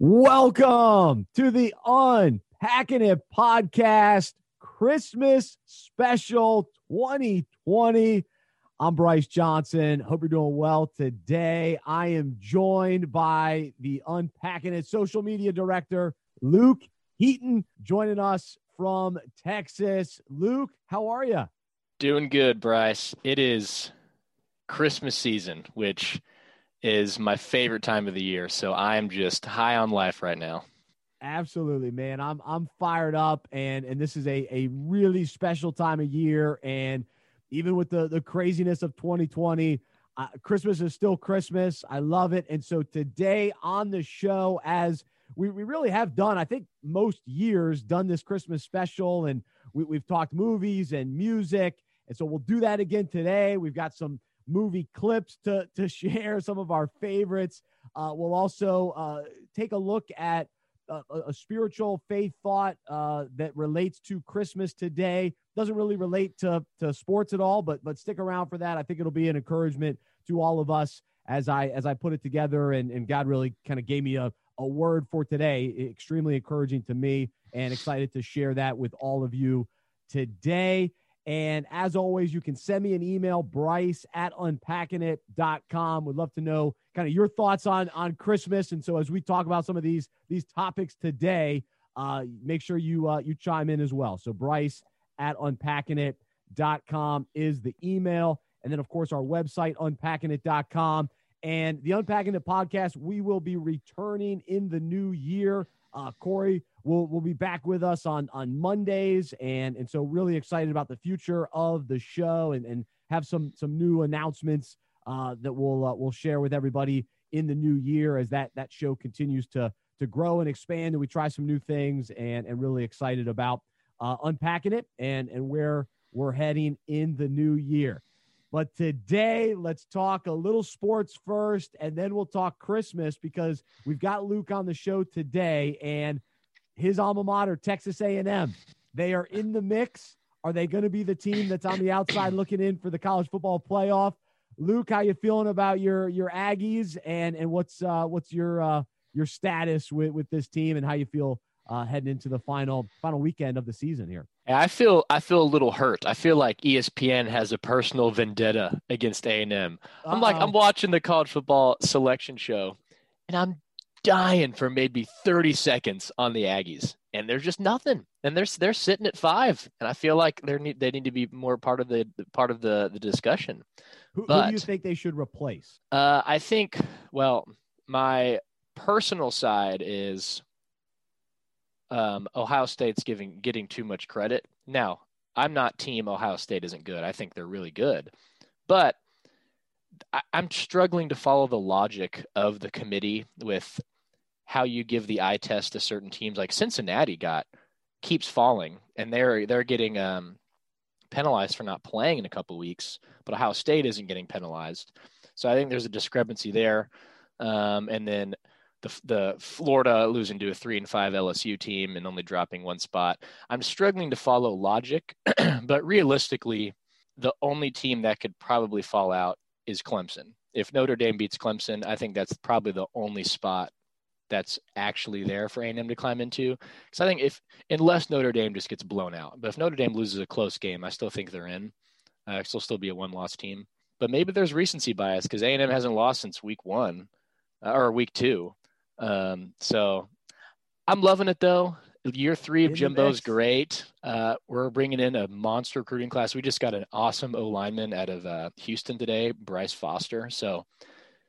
Welcome to the Unpacking It podcast Christmas special 2020. I'm Bryce Johnson. Hope you're doing well today. I am joined by the Unpacking It social media director, Luke Heaton, joining us from Texas. Luke, how are you? Doing good, Bryce. It is Christmas season, which is my favorite time of the year. So I'm just high on life right now. Absolutely, man. I'm I'm fired up and and this is a a really special time of year and even with the the craziness of 2020, uh, Christmas is still Christmas. I love it. And so today on the show as we, we really have done, I think most years done this Christmas special and we, we've talked movies and music. And so we'll do that again today. We've got some movie clips to, to share, some of our favorites. Uh, we'll also uh, take a look at a, a spiritual faith thought uh, that relates to Christmas today. Doesn't really relate to, to sports at all, but but stick around for that. I think it'll be an encouragement to all of us as I as I put it together. And, and God really kind of gave me a, a word for today. Extremely encouraging to me and excited to share that with all of you today. And as always, you can send me an email, bryce at unpackingit.com. Would love to know kind of your thoughts on, on Christmas. And so as we talk about some of these, these topics today, uh, make sure you, uh, you chime in as well. So bryce at unpackingit.com is the email. And then, of course, our website, unpackingit.com. And the Unpacking It podcast, we will be returning in the new year. Uh, Corey will will be back with us on on Mondays, and and so really excited about the future of the show, and and have some some new announcements uh, that we'll uh, we'll share with everybody in the new year as that that show continues to to grow and expand, and we try some new things, and and really excited about uh, unpacking it and and where we're heading in the new year. But today, let's talk a little sports first, and then we'll talk Christmas because we've got Luke on the show today, and his alma mater, Texas A&M, they are in the mix. Are they going to be the team that's on the outside looking in for the college football playoff? Luke, how you feeling about your your Aggies, and and what's uh, what's your uh, your status with with this team, and how you feel uh, heading into the final final weekend of the season here? I feel I feel a little hurt. I feel like ESPN has a personal vendetta against A and M. I'm like I'm watching the college football selection show, and I'm dying for maybe 30 seconds on the Aggies, and there's just nothing. And they're they're sitting at five, and I feel like they need they need to be more part of the part of the the discussion. Who, but, who do you think they should replace? Uh, I think well, my personal side is um, Ohio State's giving getting too much credit. Now, I'm not team Ohio State isn't good. I think they're really good, but I, I'm struggling to follow the logic of the committee with how you give the eye test to certain teams. Like Cincinnati got keeps falling, and they're they're getting um, penalized for not playing in a couple weeks, but Ohio State isn't getting penalized. So I think there's a discrepancy there. Um, and then the, the Florida losing to a three and five LSU team and only dropping one spot. I'm struggling to follow logic, but realistically, the only team that could probably fall out is Clemson. If Notre Dame beats Clemson, I think that's probably the only spot that's actually there for A&M to climb into. Because I think if unless Notre Dame just gets blown out, but if Notre Dame loses a close game, I still think they're in. Uh, still still be a one-loss team. But maybe there's recency bias because A&M hasn't lost since week one uh, or week two. Um, so I'm loving it though. Year three of Jimbo's great. Uh, we're bringing in a monster recruiting class. We just got an awesome O lineman out of uh, Houston today, Bryce Foster. So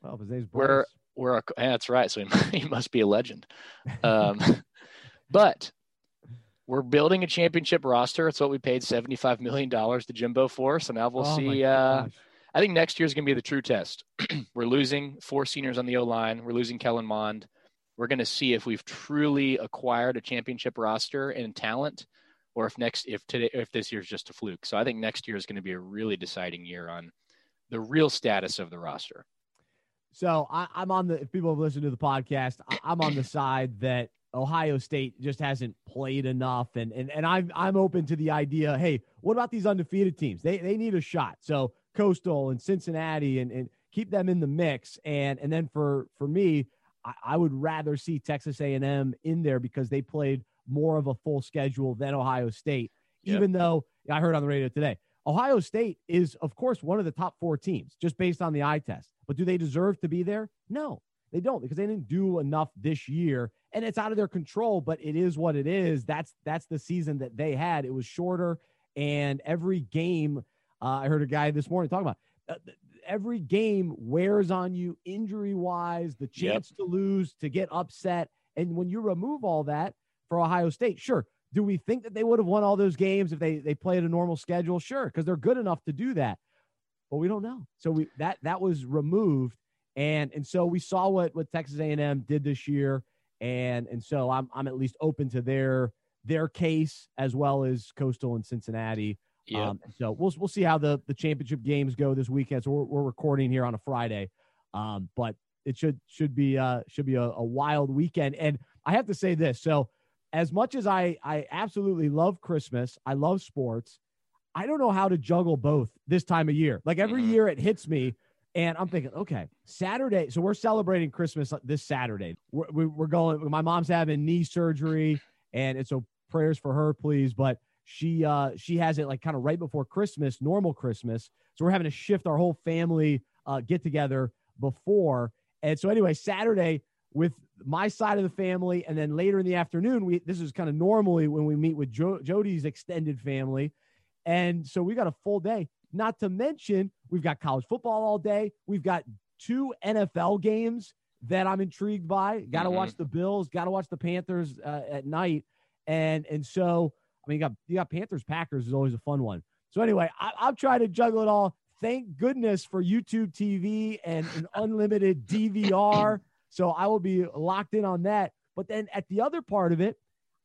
well, his name's Bryce. we're we're a, yeah, that's right. So he, he must be a legend. Um, but we're building a championship roster. It's what we paid seventy five million dollars to Jimbo for. So now we'll oh see. Uh, I think next year is going to be the true test. we're losing four seniors on the O line. We're losing Kellen Mond we're going to see if we've truly acquired a championship roster and talent or if next if today if this year's just a fluke so i think next year is going to be a really deciding year on the real status of the roster so I, am on the if people have listened to the podcast i'm on the side that ohio state just hasn't played enough and and, and i'm i'm open to the idea hey what about these undefeated teams they they need a shot so coastal and cincinnati and and keep them in the mix and and then for for me I, I would rather see Texas A&M in there because they played more of a full schedule than Ohio State. Yep. Even though I heard on the radio today, Ohio State is, of course, one of the top four teams just based on the eye test. But do they deserve to be there? No, they don't because they didn't do enough this year, and it's out of their control. But it is what it is. That's that's the season that they had. It was shorter, and every game. Uh, I heard a guy this morning talking about uh, every game wears on you injury wise, the chance yep. to lose, to get upset, and when you remove all that for Ohio State, sure. Do we think that they would have won all those games if they they played a normal schedule? Sure, because they're good enough to do that. But we don't know. So we that that was removed and and so we saw what what Texas A&M did this year, and and so I'm I'm at least open to their their case as well as Coastal and Cincinnati. Yeah. Um, so we'll we'll see how the the championship games go this weekend. So we're, we're recording here on a Friday, um, but it should should be uh should be a, a wild weekend. And I have to say this. So as much as I I absolutely love Christmas, I love sports. I don't know how to juggle both this time of year. Like every mm-hmm. year it hits me and I'm thinking, okay, Saturday. So we're celebrating Christmas this Saturday. We're, we're going. My mom's having knee surgery, and it's so prayers for her, please. But she uh, she has it like kind of right before Christmas, normal Christmas. So we're having to shift our whole family uh, get together before. And so anyway, Saturday with my side of the family, and then later in the afternoon, we this is kind of normally when we meet with jo- Jody's extended family, and so we got a full day. Not to mention, we've got college football all day. We've got two NFL games that I'm intrigued by. Got to mm-hmm. watch the Bills. Got to watch the Panthers uh, at night. And and so I mean, you got you got Panthers Packers is always a fun one. So anyway, I, I'm trying to juggle it all. Thank goodness for YouTube TV and an unlimited DVR. So I will be locked in on that. But then at the other part of it,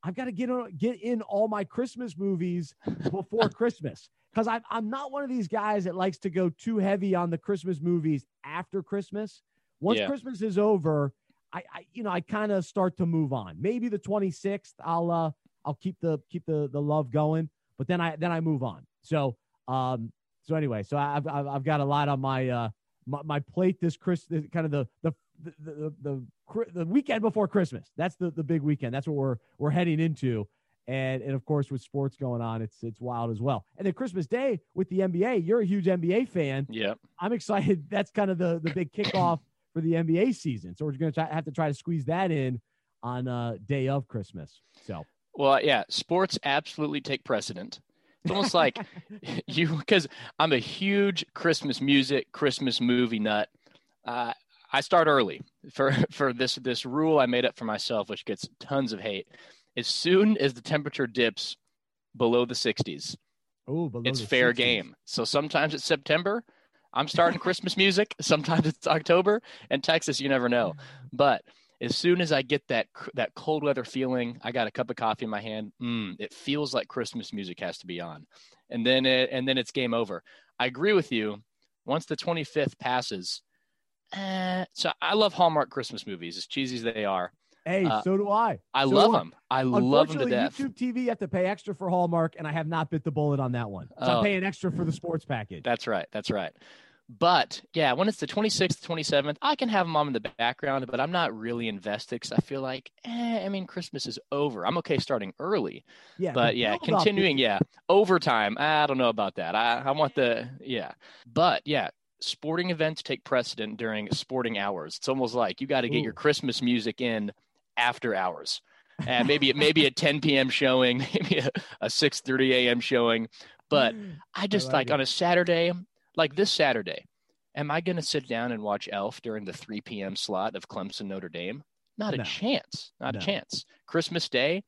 I've got to get on, get in all my Christmas movies before Christmas because I'm I'm not one of these guys that likes to go too heavy on the Christmas movies after Christmas. Once yeah. Christmas is over, I, I you know I kind of start to move on. Maybe the 26th, I'll uh I'll keep the keep the the love going, but then I then I move on. So um so anyway, so I've I've, I've got a lot on my uh my, my plate this Christmas kind of the the the, the the the weekend before Christmas. That's the the big weekend. That's what we're we're heading into. And and of course with sports going on it's it's wild as well. And then christmas day with the nba you're a huge nba fan. Yeah i'm excited. That's kind of the the big kickoff for the nba season. So we're going to have to try to squeeze that in on uh day of christmas. So. Well yeah sports absolutely take precedent. It's almost like you because i'm a huge christmas music christmas movie nut. Uh, i start early for for this this rule i made up for myself which gets tons of hate as soon as the temperature dips below the 60s, oh, it's fair 60s. game. So sometimes it's September. I'm starting Christmas music. Sometimes it's October. And Texas, you never know. But as soon as I get that that cold weather feeling, I got a cup of coffee in my hand. Mm, it feels like Christmas music has to be on, and then it, and then it's game over. I agree with you. Once the 25th passes, eh, so I love Hallmark Christmas movies, as cheesy as they are. Hey, uh, so do I. I so love them. I love them to death. YouTube TV, you have to pay extra for Hallmark, and I have not bit the bullet on that one. So oh, I'm paying extra for the sports package. That's right. That's right. But yeah, when it's the 26th, 27th, I can have them on in the background, but I'm not really invested because I feel like, eh, I mean, Christmas is over. I'm okay starting early. Yeah. But yeah, continuing, yeah, overtime. I don't know about that. I, I want the, yeah. But yeah, sporting events take precedent during sporting hours. It's almost like you got to get Ooh. your Christmas music in after hours. And maybe it maybe a 10 p.m. showing, maybe a, a 6:30 a.m. showing. But I just I like, like on a Saturday, like this Saturday, am I going to sit down and watch Elf during the 3 p.m. slot of Clemson Notre Dame? Not no. a chance. Not no. a chance. Christmas Day,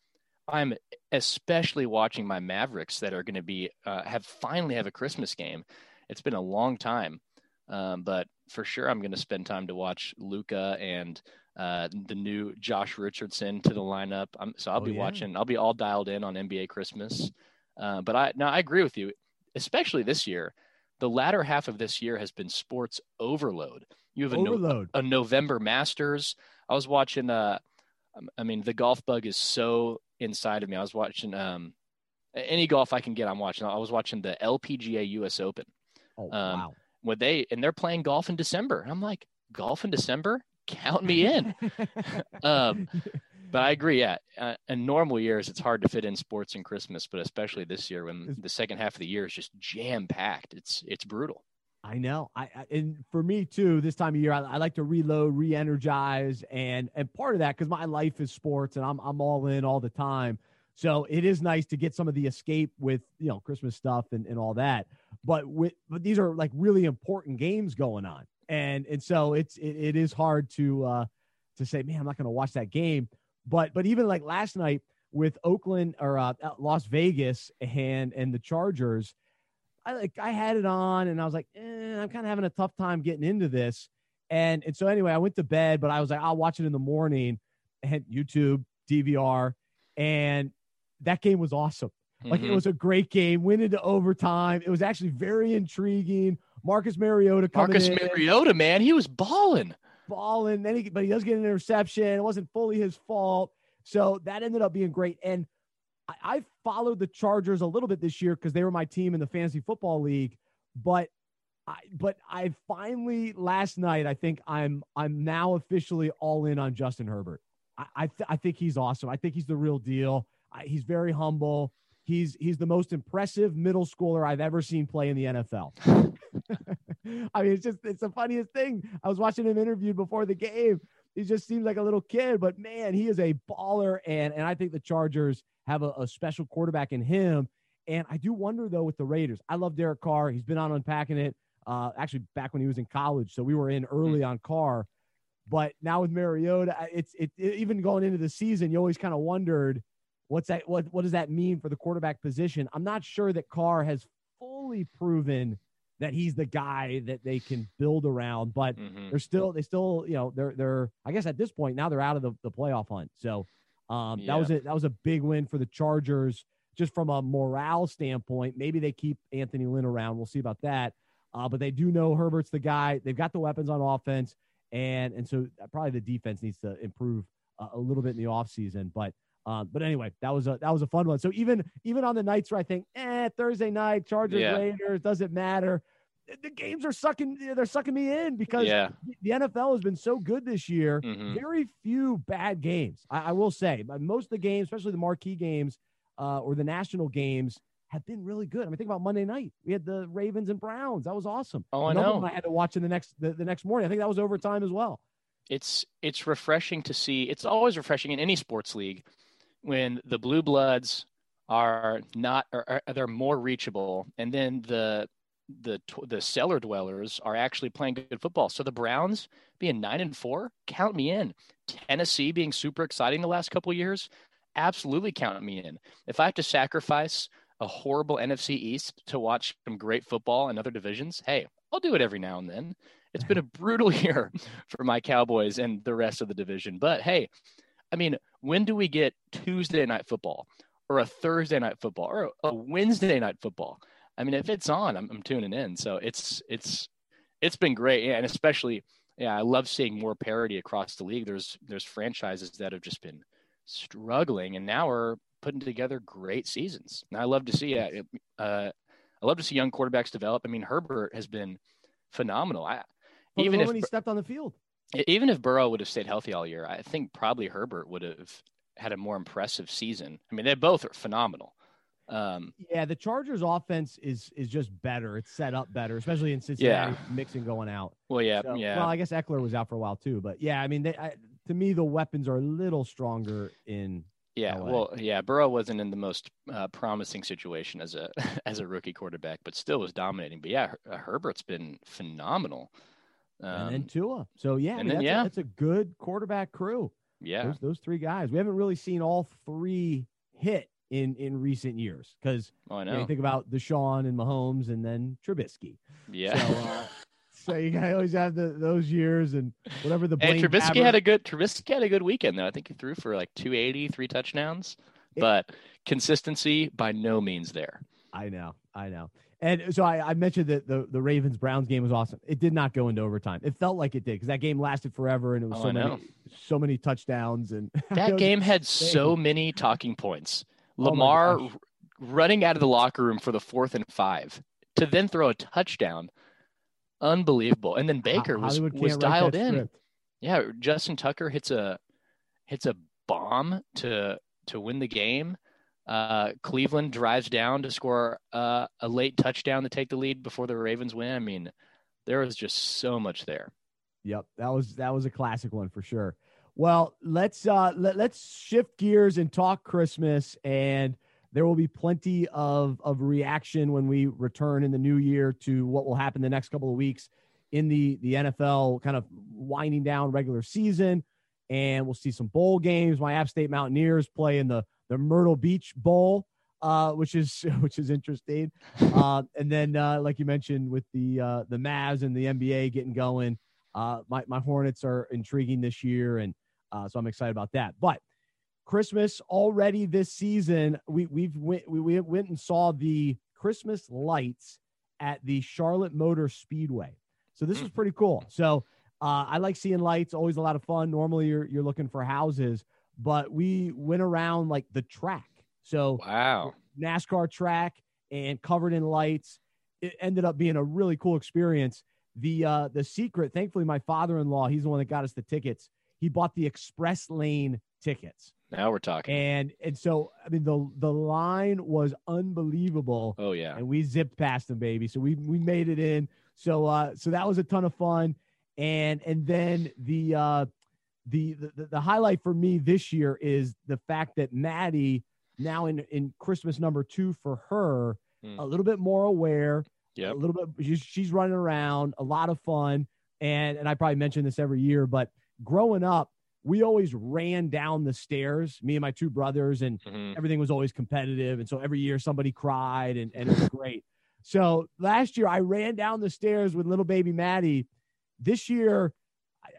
I'm especially watching my Mavericks that are going to be uh, have finally have a Christmas game. It's been a long time, um, but for sure I'm going to spend time to watch Luka and uh, the new Josh Richardson to the lineup. I'm, so I'll oh, be yeah. watching. I'll be all dialed in on NBA Christmas. Uh, but I now I agree with you, especially this year. The latter half of this year has been sports overload. You have a, no, a November Masters. I was watching. Uh, um, I mean, the golf bug is so inside of me. I was watching um, any golf I can get. I'm watching. I was watching the LPGA U.S. Open. Oh um, wow! When they and they're playing golf in December. I'm like, golf in December? count me in. um, but I agree. Yeah, uh, in normal years, it's hard to fit in sports and Christmas, but especially this year when the second half of the year is just jam packed. It's it's brutal. I know. I, I, and for me too, this time of year, I, I like to reload, re-energize, and and part of that because my life is sports, and I'm I'm all in all the time. So it is nice to get some of the escape with you know Christmas stuff and, and all that. But with but these are like really important games going on, and and so it's it, it is hard to uh to say, man, I'm not going to watch that game. But but even like last night with Oakland or uh, Las Vegas and and the Chargers I like I had it on and I was like, eh, I'm kind of having a tough time getting into this. And and so anyway, I went to bed, but I was like, I'll watch it in the morning and YouTube, DVR, and that game was awesome. Mm-hmm. Like it mm-hmm. was a great game, went into overtime. It was actually very intriguing. Marcus Mariota Marcus in, Mariota, man, he was balling. Balling. Then he but he does get an interception. It wasn't fully his fault. So that ended up being great. And I, I followed the Chargers a little bit this year because they were my team in the fantasy football league, but I, but I finally last night I think I'm I'm now officially all in on Justin Herbert. I I, th- I think he's awesome. I think he's the real deal. I, he's very humble. He's he's the most impressive middle schooler I've ever seen play in the NFL. I mean, it's just it's the funniest thing. I was watching him interviewed before the game. He just seems like a little kid, but man, he is a baller. And and I think the Chargers have a, a special quarterback in him. And I do wonder though with the Raiders. I love Derek Carr. He's been on unpacking it. Uh, actually back when he was in college, so we were in early on Carr. But now with Mariota, it's it, it even going into the season, you always kind of wondered what's that what what does that mean for the quarterback position? I'm not sure that Carr has fully proven that he's the guy that they can build around, but mm-hmm. they're still they still, you know, they're they're I guess at this point now they're out of the, the playoff hunt. So um, yeah. That was it. That was a big win for the Chargers, just from a morale standpoint. Maybe they keep Anthony Lynn around. We'll see about that. Uh, but they do know Herbert's the guy. They've got the weapons on offense, and and so probably the defense needs to improve uh, a little bit in the offseason. But um, but anyway, that was a that was a fun one. So even even on the nights where I think, eh, Thursday night, Chargers yeah. Raiders doesn't matter the games are sucking they're sucking me in because yeah. the NFL has been so good this year. Mm-hmm. Very few bad games. I, I, will say, most of the games, especially the marquee games uh, or the national games, have been really good. I mean, think about Monday night. We had the Ravens and Browns. That was awesome. Oh, I know. I had to watch in the next the, the next morning. I think that was overtime as well. It's it's refreshing to see. It's always refreshing in any sports league when the blue bloods are not or, they're more reachable and then the the the cellar dwellers are actually playing good football. So the Browns being nine and four, count me in. Tennessee being super exciting the last couple years, absolutely count me in. If I have to sacrifice a horrible NFC East to watch some great football in other divisions, hey, I'll do it every now and then. It's been a brutal year for my Cowboys and the rest of the division. But hey, I mean, when do we get Tuesday night football or a Thursday night football or a Wednesday night football? I mean, if it's on, I'm, I'm tuning in. So it's it's it's been great, yeah, and especially yeah, I love seeing more parity across the league. There's there's franchises that have just been struggling, and now we're putting together great seasons. And I love to see it. Uh, I love to see young quarterbacks develop. I mean, Herbert has been phenomenal. I, well, even if when he stepped on the field, even if Burrow would have stayed healthy all year, I think probably Herbert would have had a more impressive season. I mean, they both are phenomenal. Um, yeah, the Chargers' offense is is just better. It's set up better, especially in Cincinnati, yeah. Mixon going out. Well, yeah, so, yeah. Well, I guess Ekeler was out for a while too, but yeah, I mean, they, I, to me, the weapons are a little stronger in. Yeah, LA. well, yeah, Burrow wasn't in the most uh, promising situation as a as a rookie quarterback, but still was dominating. But yeah, Her- Herbert's been phenomenal. Um, and then Tua. So yeah, I mean, then, that's, yeah. A, that's a good quarterback crew. Yeah, those, those three guys. We haven't really seen all three hit in in recent years because oh, I know. You, know, you think about Deshaun and Mahomes and then Trubisky. Yeah. So, uh, so you always have the, those years and whatever the. And Trubisky had a good Trubisky had a good weekend though. I think he threw for like 280, three touchdowns, it, but consistency by no means there. I know, I know. And so I, I, mentioned that the, the Ravens Browns game was awesome. It did not go into overtime. It felt like it did because that game lasted forever and it was oh, so many so many touchdowns and that game had so many talking points. Oh Lamar oh running out of the locker room for the fourth and five to then throw a touchdown. Unbelievable. And then Baker was, was dialed in. Yeah, Justin Tucker hits a hits a bomb to to win the game. Uh, Cleveland drives down to score uh, a late touchdown to take the lead before the Ravens win. I mean, there was just so much there. Yep, that was that was a classic one for sure. Well, let's uh, let, let's shift gears and talk Christmas, and there will be plenty of of reaction when we return in the new year to what will happen the next couple of weeks in the the NFL, kind of winding down regular season, and we'll see some bowl games. My App State Mountaineers play in the the Myrtle Beach Bowl, uh, which is which is interesting. Uh, and then, uh, like you mentioned, with the uh, the Mavs and the NBA getting going, uh, my my Hornets are intriguing this year, and uh, so I'm excited about that. But Christmas already this season, we we've went, we, we went and saw the Christmas lights at the Charlotte Motor Speedway. So this was pretty cool. So uh, I like seeing lights. Always a lot of fun. Normally you're you're looking for houses, but we went around like the track. So wow, NASCAR track and covered in lights. It ended up being a really cool experience. The uh, the secret, thankfully, my father in law, he's the one that got us the tickets. He bought the express lane tickets. Now we're talking. And and so I mean the the line was unbelievable. Oh yeah. And we zipped past them, baby. So we we made it in. So uh so that was a ton of fun. And and then the uh the the, the highlight for me this year is the fact that Maddie now in in Christmas number two for her, Hmm. a little bit more aware, Yep. a little bit she's, running around, a lot of fun. And and I probably mention this every year, but growing up, we always ran down the stairs, me and my two brothers, and Mhm. everything was always competitive. And so every year somebody cried and, and it was great. So last year I ran down the stairs with little baby Maddie. This year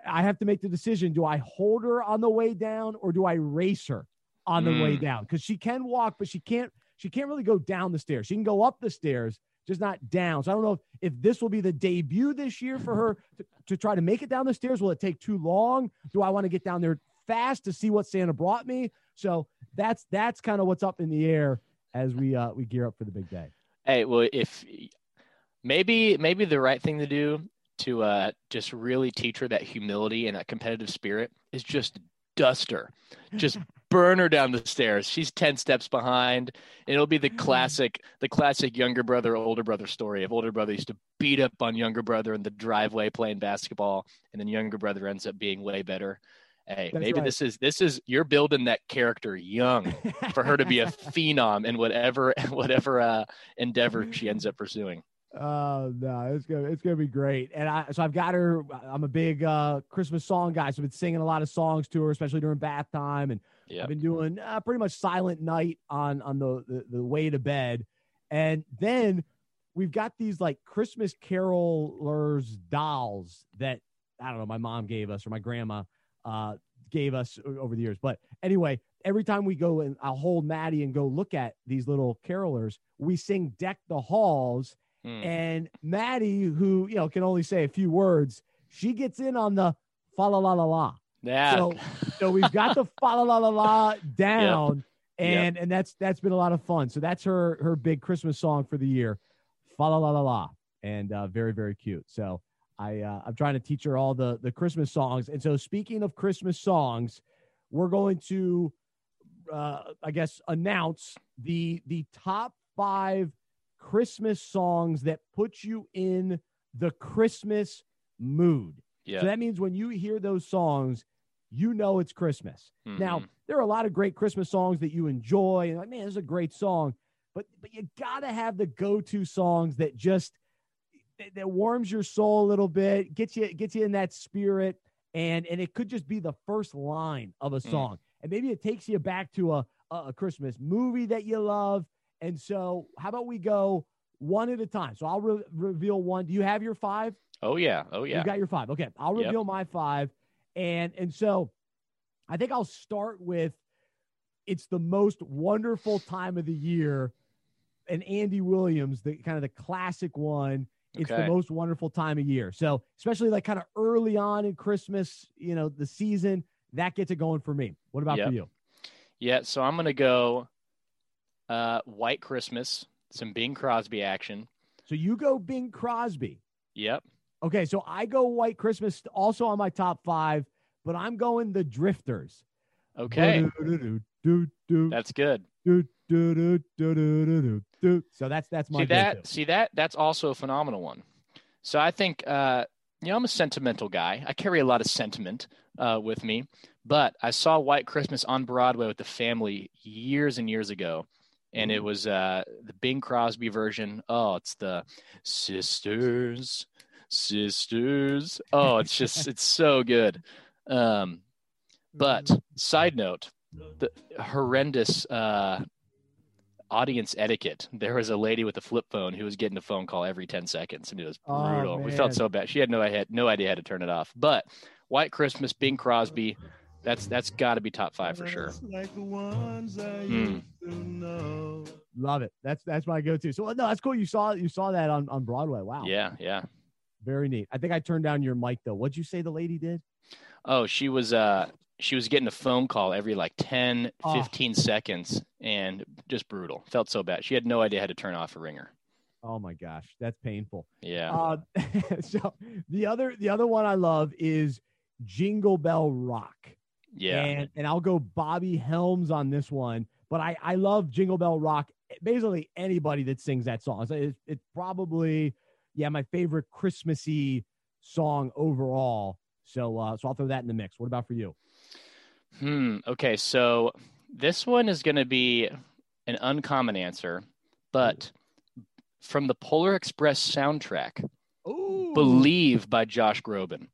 I- have to make the decision. Do I hold her on the way down or do I race her on the way Mm. down? Because she can walk, but she can't she can't really go down the stairs. She can go up the stairs, just not down. So I don't know if, if this will be the debut this year for her to, to try to make it down the stairs. Will it take too long? Do I want to get down there fast to see what Santa brought me? So that's that's kind of what's up in the air as we uh we gear up for the big day. Hey, well, if maybe maybe the right thing to do to uh, just really teach her that humility and that competitive spirit is just dust her, just burn her down the stairs. She's ten steps behind. And it'll be the classic, the classic younger brother older brother story of older brother used to beat up on younger brother in the driveway playing basketball, and then younger brother ends up being way better. Hey, That's maybe right. this is this is you're building that character young for her to be a phenom in whatever whatever uh, endeavor she ends up pursuing. Oh no, it's gonna it's gonna be great. And I so I've got her. I'm a big uh Christmas song guy, so I've been singing a lot of songs to her, especially during bath time. And Yeah. I've been doing uh, pretty much silent night on on the, the the way to bed. And then we've got these like Christmas carolers dolls that I don't know my mom gave us or my grandma uh gave us over the years. But anyway, every time we go and I'll hold Maddie and go look at these little carolers, we sing "Deck the Halls." Hmm. And Maddie, who you know can only say a few words, she gets in on the fa la la la la. Yeah. So, so we've got the fa la la la la down, Yep. and and that's that's been a lot of fun. So that's her her big Christmas song for the year, fa la la la la, and uh, very very cute. So I uh, I'm trying to teach her all the the Christmas songs. And so speaking of Christmas songs, we're going to uh, I guess announce the the top five Christmas songs that put you in the Christmas mood. yeah. So that means when you hear those songs, you know it's Christmas. Now, Mhm. there are a lot of great Christmas songs that you enjoy, and like, man, this is a great song. But but you gotta have the go-to songs that just that, that warms your soul a little bit, gets you gets you in that spirit, and and it could just be the first line of a Mm. song, and maybe it takes you back to a, a Christmas movie that you love. And so, how about we go one at a time? So I'll re- reveal one. Do you have your five? oh yeah. Oh yeah. You got your five. Okay. I'll Yep. reveal my five. And and so I think I'll start with it's the most wonderful time of the year. And Andy Williams, the kind of the classic one. It's Okay. the most wonderful time of year. So especially like kind of early on in Christmas, you know, the season, that gets it going for me. What about Yep. for you? Yeah. So I'm gonna go uh, White Christmas, some Bing Crosby action. So you go Bing Crosby. Yep. Okay, so I go White Christmas also on my top five, but I'm going the Drifters. Okay, that's good. So that's that's my See that? go-to. See that? That's also a phenomenal one. So I think uh, you know I'm a sentimental guy. I carry a lot of sentiment uh, with me. But I saw White Christmas on Broadway with the family years and years ago, and it was uh, the Bing Crosby version. Oh, it's the sisters, sisters. Oh, it's just it's so good. Um, but side note, the horrendous uh, audience etiquette. There was a lady with a flip phone who was getting a phone call every 10 seconds, and it was Oh, brutal. we felt so bad. She had no idea, no idea how to turn it off. But White Christmas, Bing Crosby, that's that's got to be top five for sure. Like the ones I used to know. Love it. That's that's my go-to. So no, that's cool. You saw you saw that on on Broadway. Wow. Yeah, yeah. Very neat. I think I turned down your mic though. What'd you say the lady did? Oh, she was uh she was getting a phone call every like 10, Oh. 15 seconds and just brutal. Felt so bad. She had no idea how to turn off a ringer. Oh my gosh, that's painful. Yeah. Uh, so the other the other one I love is Jingle Bell Rock. Yeah. And and I'll go Bobby Helms on this one, but I I love Jingle Bell Rock. Basically anybody that sings that song. So It's, it's probably yeah my favorite Christmassy song overall. So uh, so I'll throw that in the mix. What about for you? Hmm. Okay. So this one is going to be an uncommon answer, but from the Polar Express soundtrack, Oh, "Believe" by Josh Groban.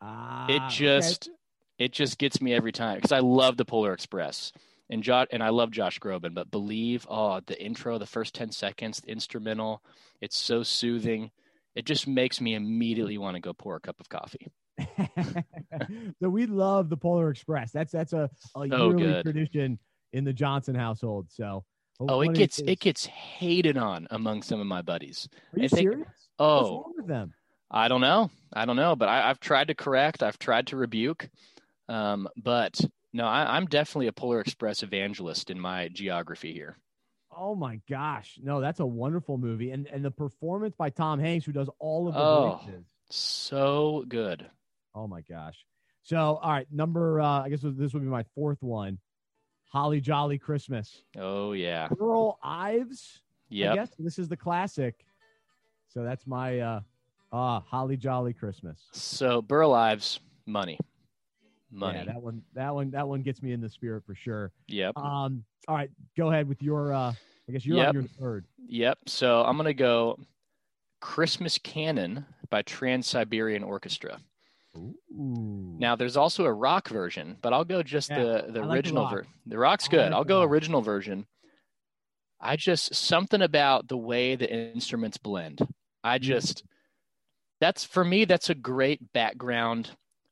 Ah, It just it just gets me every time because I love the Polar Express and Josh and I love Josh Groban, but "Believe" oh the intro, the first ten seconds, the instrumental, it's so soothing. It just makes me immediately want to go pour a cup of coffee. so we love the Polar Express. That's that's a, a yearly Oh, good. tradition in the Johnson household. So Oh, it gets it gets hated on among some of my buddies. Are you think- serious? What's Oh, wrong with them? I don't know. I don't know, but I, I've tried to correct. I've tried to rebuke. Um, but no, I, I'm definitely a Polar Express evangelist in my geography here. Oh my gosh, no, that's a wonderful movie, and and the performance by Tom Hanks, who does all of the Oh. voices. So good. Oh my gosh. So all right, number uh, I guess this would be my fourth one, Holly Jolly Christmas. Oh yeah. Burl Ives. Yep. guess this is the classic. So that's my uh, uh Holly Jolly Christmas. So Burl Ives, money, money. Yeah, that one, that one, that one gets me in the spirit for sure. yep. Um, all right, go ahead with your. uh I guess you're Yep. on your third. Yep. So I'm gonna go Christmas Canon by Trans Siberian Orchestra. Ooh. Now there's also a rock version, but I'll go just Yeah, the the the original rock. ver- the rock's good. like I'll go rock. original version. I just something about the way the instruments blend. I Mhm. just that's for me that's a great background.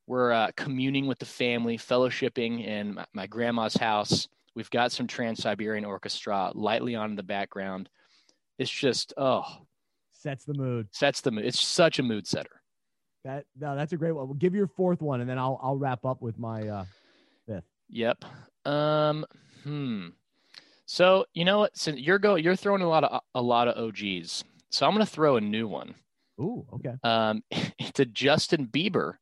We're uh, communing with the family, fellowshipping in my, my grandma's house. We've got some Trans Siberian Orchestra lightly on in the background. It's just oh sets the mood. sets the mood. It's such a mood setter. That no, that's a great one. Well, give your fourth one, and then I'll I'll wrap up with my. uh Yep. Um. Hmm. So you know what? Since you're go, you're throwing a lot of a lot of OGs. So I'm gonna throw a new one. Ooh, okay. Um, it's a Justin Bieber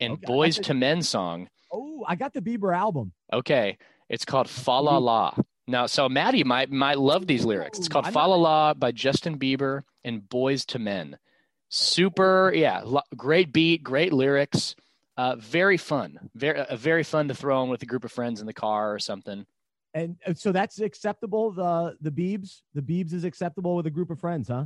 and Okay, Boyz II Men song. Oh, I got the Bieber album. Okay, it's called Fa La La. Now, so Maddie might might love these lyrics. It's called Fa La La by Justin Bieber and Boyz II Men. Super, yeah, lo- great beat, great lyrics. Uh, very fun, very uh, very fun to throw on with a group of friends in the car or something. And uh, so that's acceptable. The the Biebs, the Biebs is acceptable with a group of friends, huh?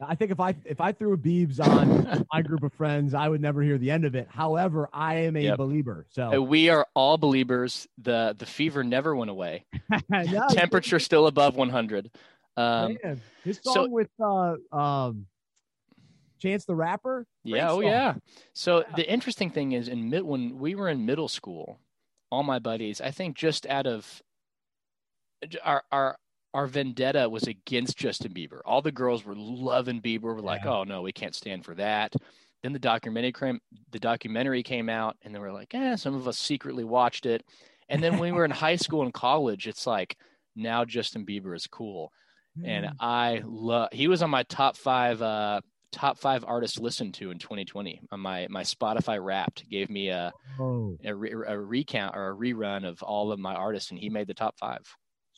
I think if I if I threw a Biebs on my group of friends, I would never hear the end of it. However, I am a Yep. believer. So We are all believers. the The fever never went away. No, Temperature still above 100. Um, man, his so- song with uh, um, Chance the Rapper. yeah, oh yeah. So Yeah. the interesting thing is, in mid when we were in middle school, all my buddies, I think just out of our our our vendetta was against Justin Bieber. All the girls were loving Bieber. We're like, Yeah. oh no, we can't stand for that. Then the documentary came, the documentary came out, and they were like, eh. Some of us secretly watched it, and then when we were in high school and college, it's like now Justin Bieber is cool, and Mm. I love. He was on my top five uh, top five artists listened to in 2020. On my my Spotify Wrapped gave me a Oh, a, re, a recount or a rerun of all of my artists, and he made the top five.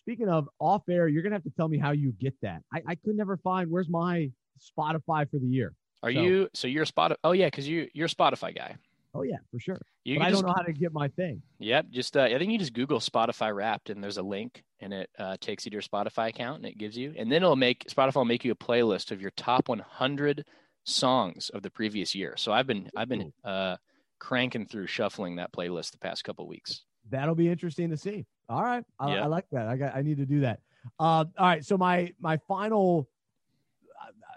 Speaking of off air, you're gonna have to tell me how you get that. I, I could never find where's my Spotify for the year. Are So- you so you're a spot? Oh yeah, because you you're a Spotify guy. Oh yeah, for sure. You I just don't know how to get my thing. Yep, just uh, I think you just Google Spotify Wrapped, and there's a link, and it uh, takes you to your Spotify account, and it gives you, and then it'll make Spotify will make you a playlist of your top 100 songs of the previous year. So I've been I've been uh, cranking through shuffling that playlist the past couple weeks. That'll be interesting to see. All right, I, Yeah. I like that. I got. I need to do that. Uh, all right. So my my final.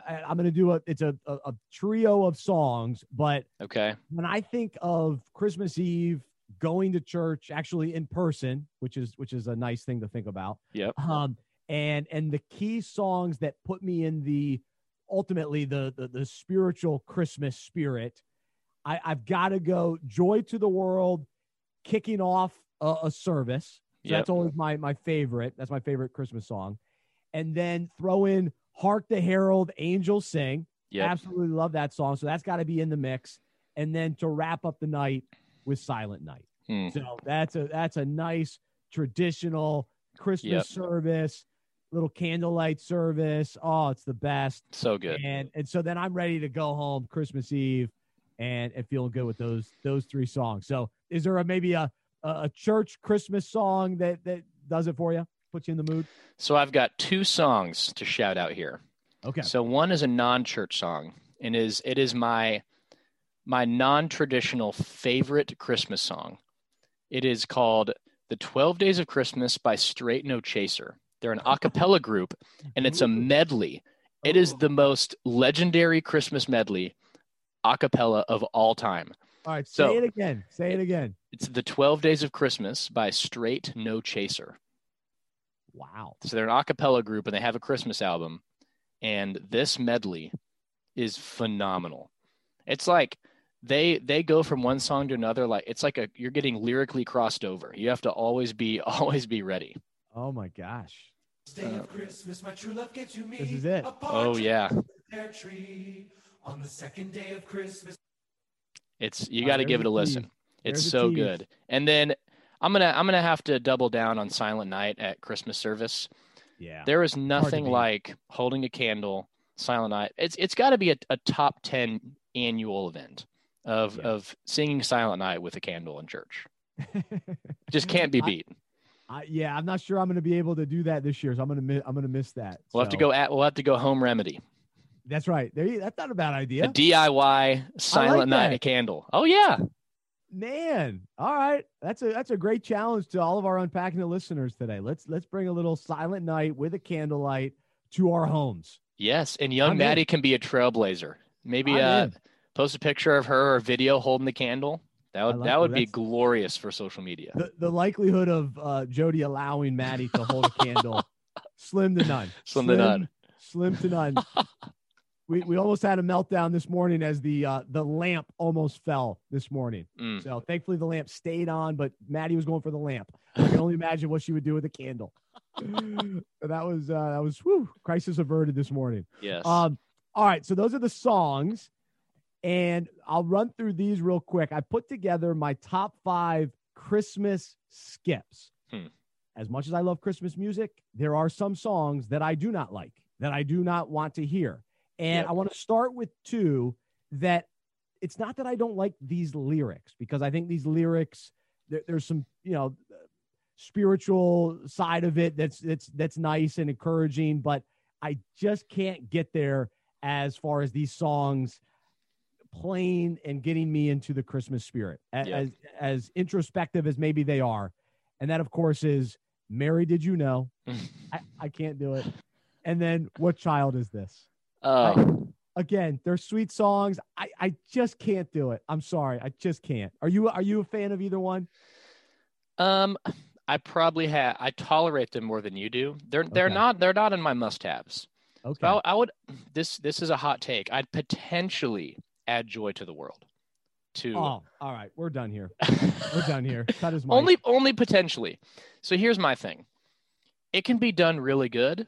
I, I'm gonna do a. It's a, a a trio of songs, but Okay, when I think of Christmas Eve, going to church actually in person, which is which is a nice thing to think about. Yep. Um, and and the key songs that put me in the ultimately the the, the spiritual Christmas spirit, I, I've got to go "Joy to the World," kicking off a, a service. So Yep. that's always my my favorite. That's my favorite Christmas song. And then throw in "Hark the Herald," "Angels Sing." yep, Absolutely love that song. So that's got to be in the mix. And then to wrap up the night with Silent Night. Hmm. So that's a that's a nice traditional Christmas Yep. service, little candlelight service. Oh, it's the best. so good. And and so then I'm ready to go home Christmas Eve and and feeling good with those those three songs. So is there a maybe a a church Christmas song that that does it for you? Puts you in the mood? So I've got two songs to shout out here. Okay. So one is a non-church song, and is it is my my non-traditional favorite Christmas song. It is called "The Twelve Days of Christmas" by Straight No Chaser. They're an a cappella group, and it's a medley. It is the most legendary Christmas medley a cappella of all time. All right, say so- it again. Say it again. It's "The Twelve Days of Christmas" by Straight No Chaser. Wow. So they're an a cappella group and they have a Christmas album. And this medley is phenomenal. It's like they they go from one song to another like it's like a you're getting lyrically crossed over. You have to always be always be ready. Oh my gosh. Day of Christmas, my true love came to me. This is it. Oh yeah. Their tree. On the second day of Christmas, It's you got to give it a a listen. It's so tease. good. And then I'm going to I'm going to have to double down on Silent Night at Christmas service. Yeah. There is nothing like holding a candle, Silent Night. It's it's got to be a, a top 10 annual event of Yeah. of singing Silent Night with a candle in church. Just can't be I- beat. I, yeah, I'm not sure I'm going to be able to do that this year, so I'm going to miss, I'm going to miss that. We'll have to go at we'll have to go home remedy. That's right. There, you, that's not a bad idea. A DIY Silent Night a candle. Oh yeah. man. All right, that's a that's a great challenge to all of our unpacking the listeners today. Let's let's bring a little silent night with a candlelight to our homes. Yes, and young I'm in. Maddie can be a trailblazer. Maybe uh in. post a picture of her or video holding the candle. That would like that that. would be That's- glorious for social media. The the likelihood of uh, Jody allowing Maddie to hold a candle slim to none. Slim to none. Slim to none. we we almost had a meltdown this morning as the uh, the lamp almost fell this morning. Mm. So thankfully the lamp stayed on, but Maddie was going for the lamp. I can only imagine what she would do with a candle. So that was uh, that was whew, crisis averted this morning. Yes. Um, all right, so those are the songs, and I'll run through these real quick. I put together my top five Christmas skips. Hmm. As much as I love Christmas music, there are some songs that I do not like, that I do not want to hear. And Yep. I want to start with two that it's not that I don't like these lyrics, because I think these lyrics, there, there's some, you know, spiritual side of it that's that's that's nice and encouraging, but I just can't get there as far as these songs playing and getting me into the Christmas spirit. A- Yeah. As as introspective as maybe they are. And that of course is Mary did you know? I, I can't do it. And then what child is this? Oh, Again, they're sweet songs. I, I just can't do it. I'm sorry. I just can't. Are you are you a fan of either one? um, I probably have. I tolerate them more than you do. They're they're Okay. not they're not in my must-haves. Okay. So I, I would. This this is a hot take. I'd potentially add joy to the world. To oh, all right. We're done here. We're done here. Cut his mic. only only potentially. So here's my thing. It can be done really good,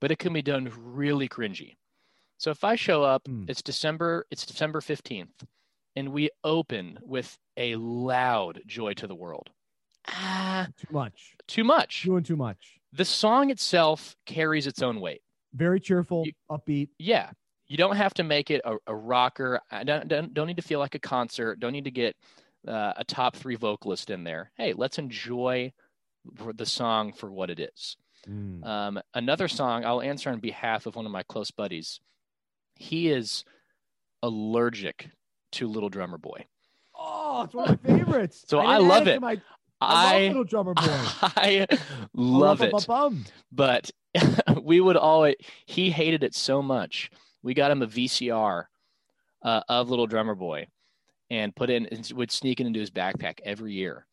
but it can be done really cringy. So if I show up, Hmm. it's December, it's December 15th, and we open with a loud joy to the world. Ah, Too much. too much. Doing too much. The song itself carries its own weight. Very cheerful, You- upbeat. Yeah. You don't have to make it a, a rocker. I don't, don't, don't need to feel like a concert. Don't need to get uh, a top three vocalist in there. Hey, let's enjoy the song for what it is. Mm. Um, another song I'll answer on behalf of one of my close buddies. He is allergic to Little Drummer Boy. Oh, it's one of my favorites. So didn't I love it. my- I, love I Little Drummer Boy. I love it, but we would always. He hated it so much. We got him a VCR uh, of Little Drummer Boy, and put in and would sneak it into his backpack every year.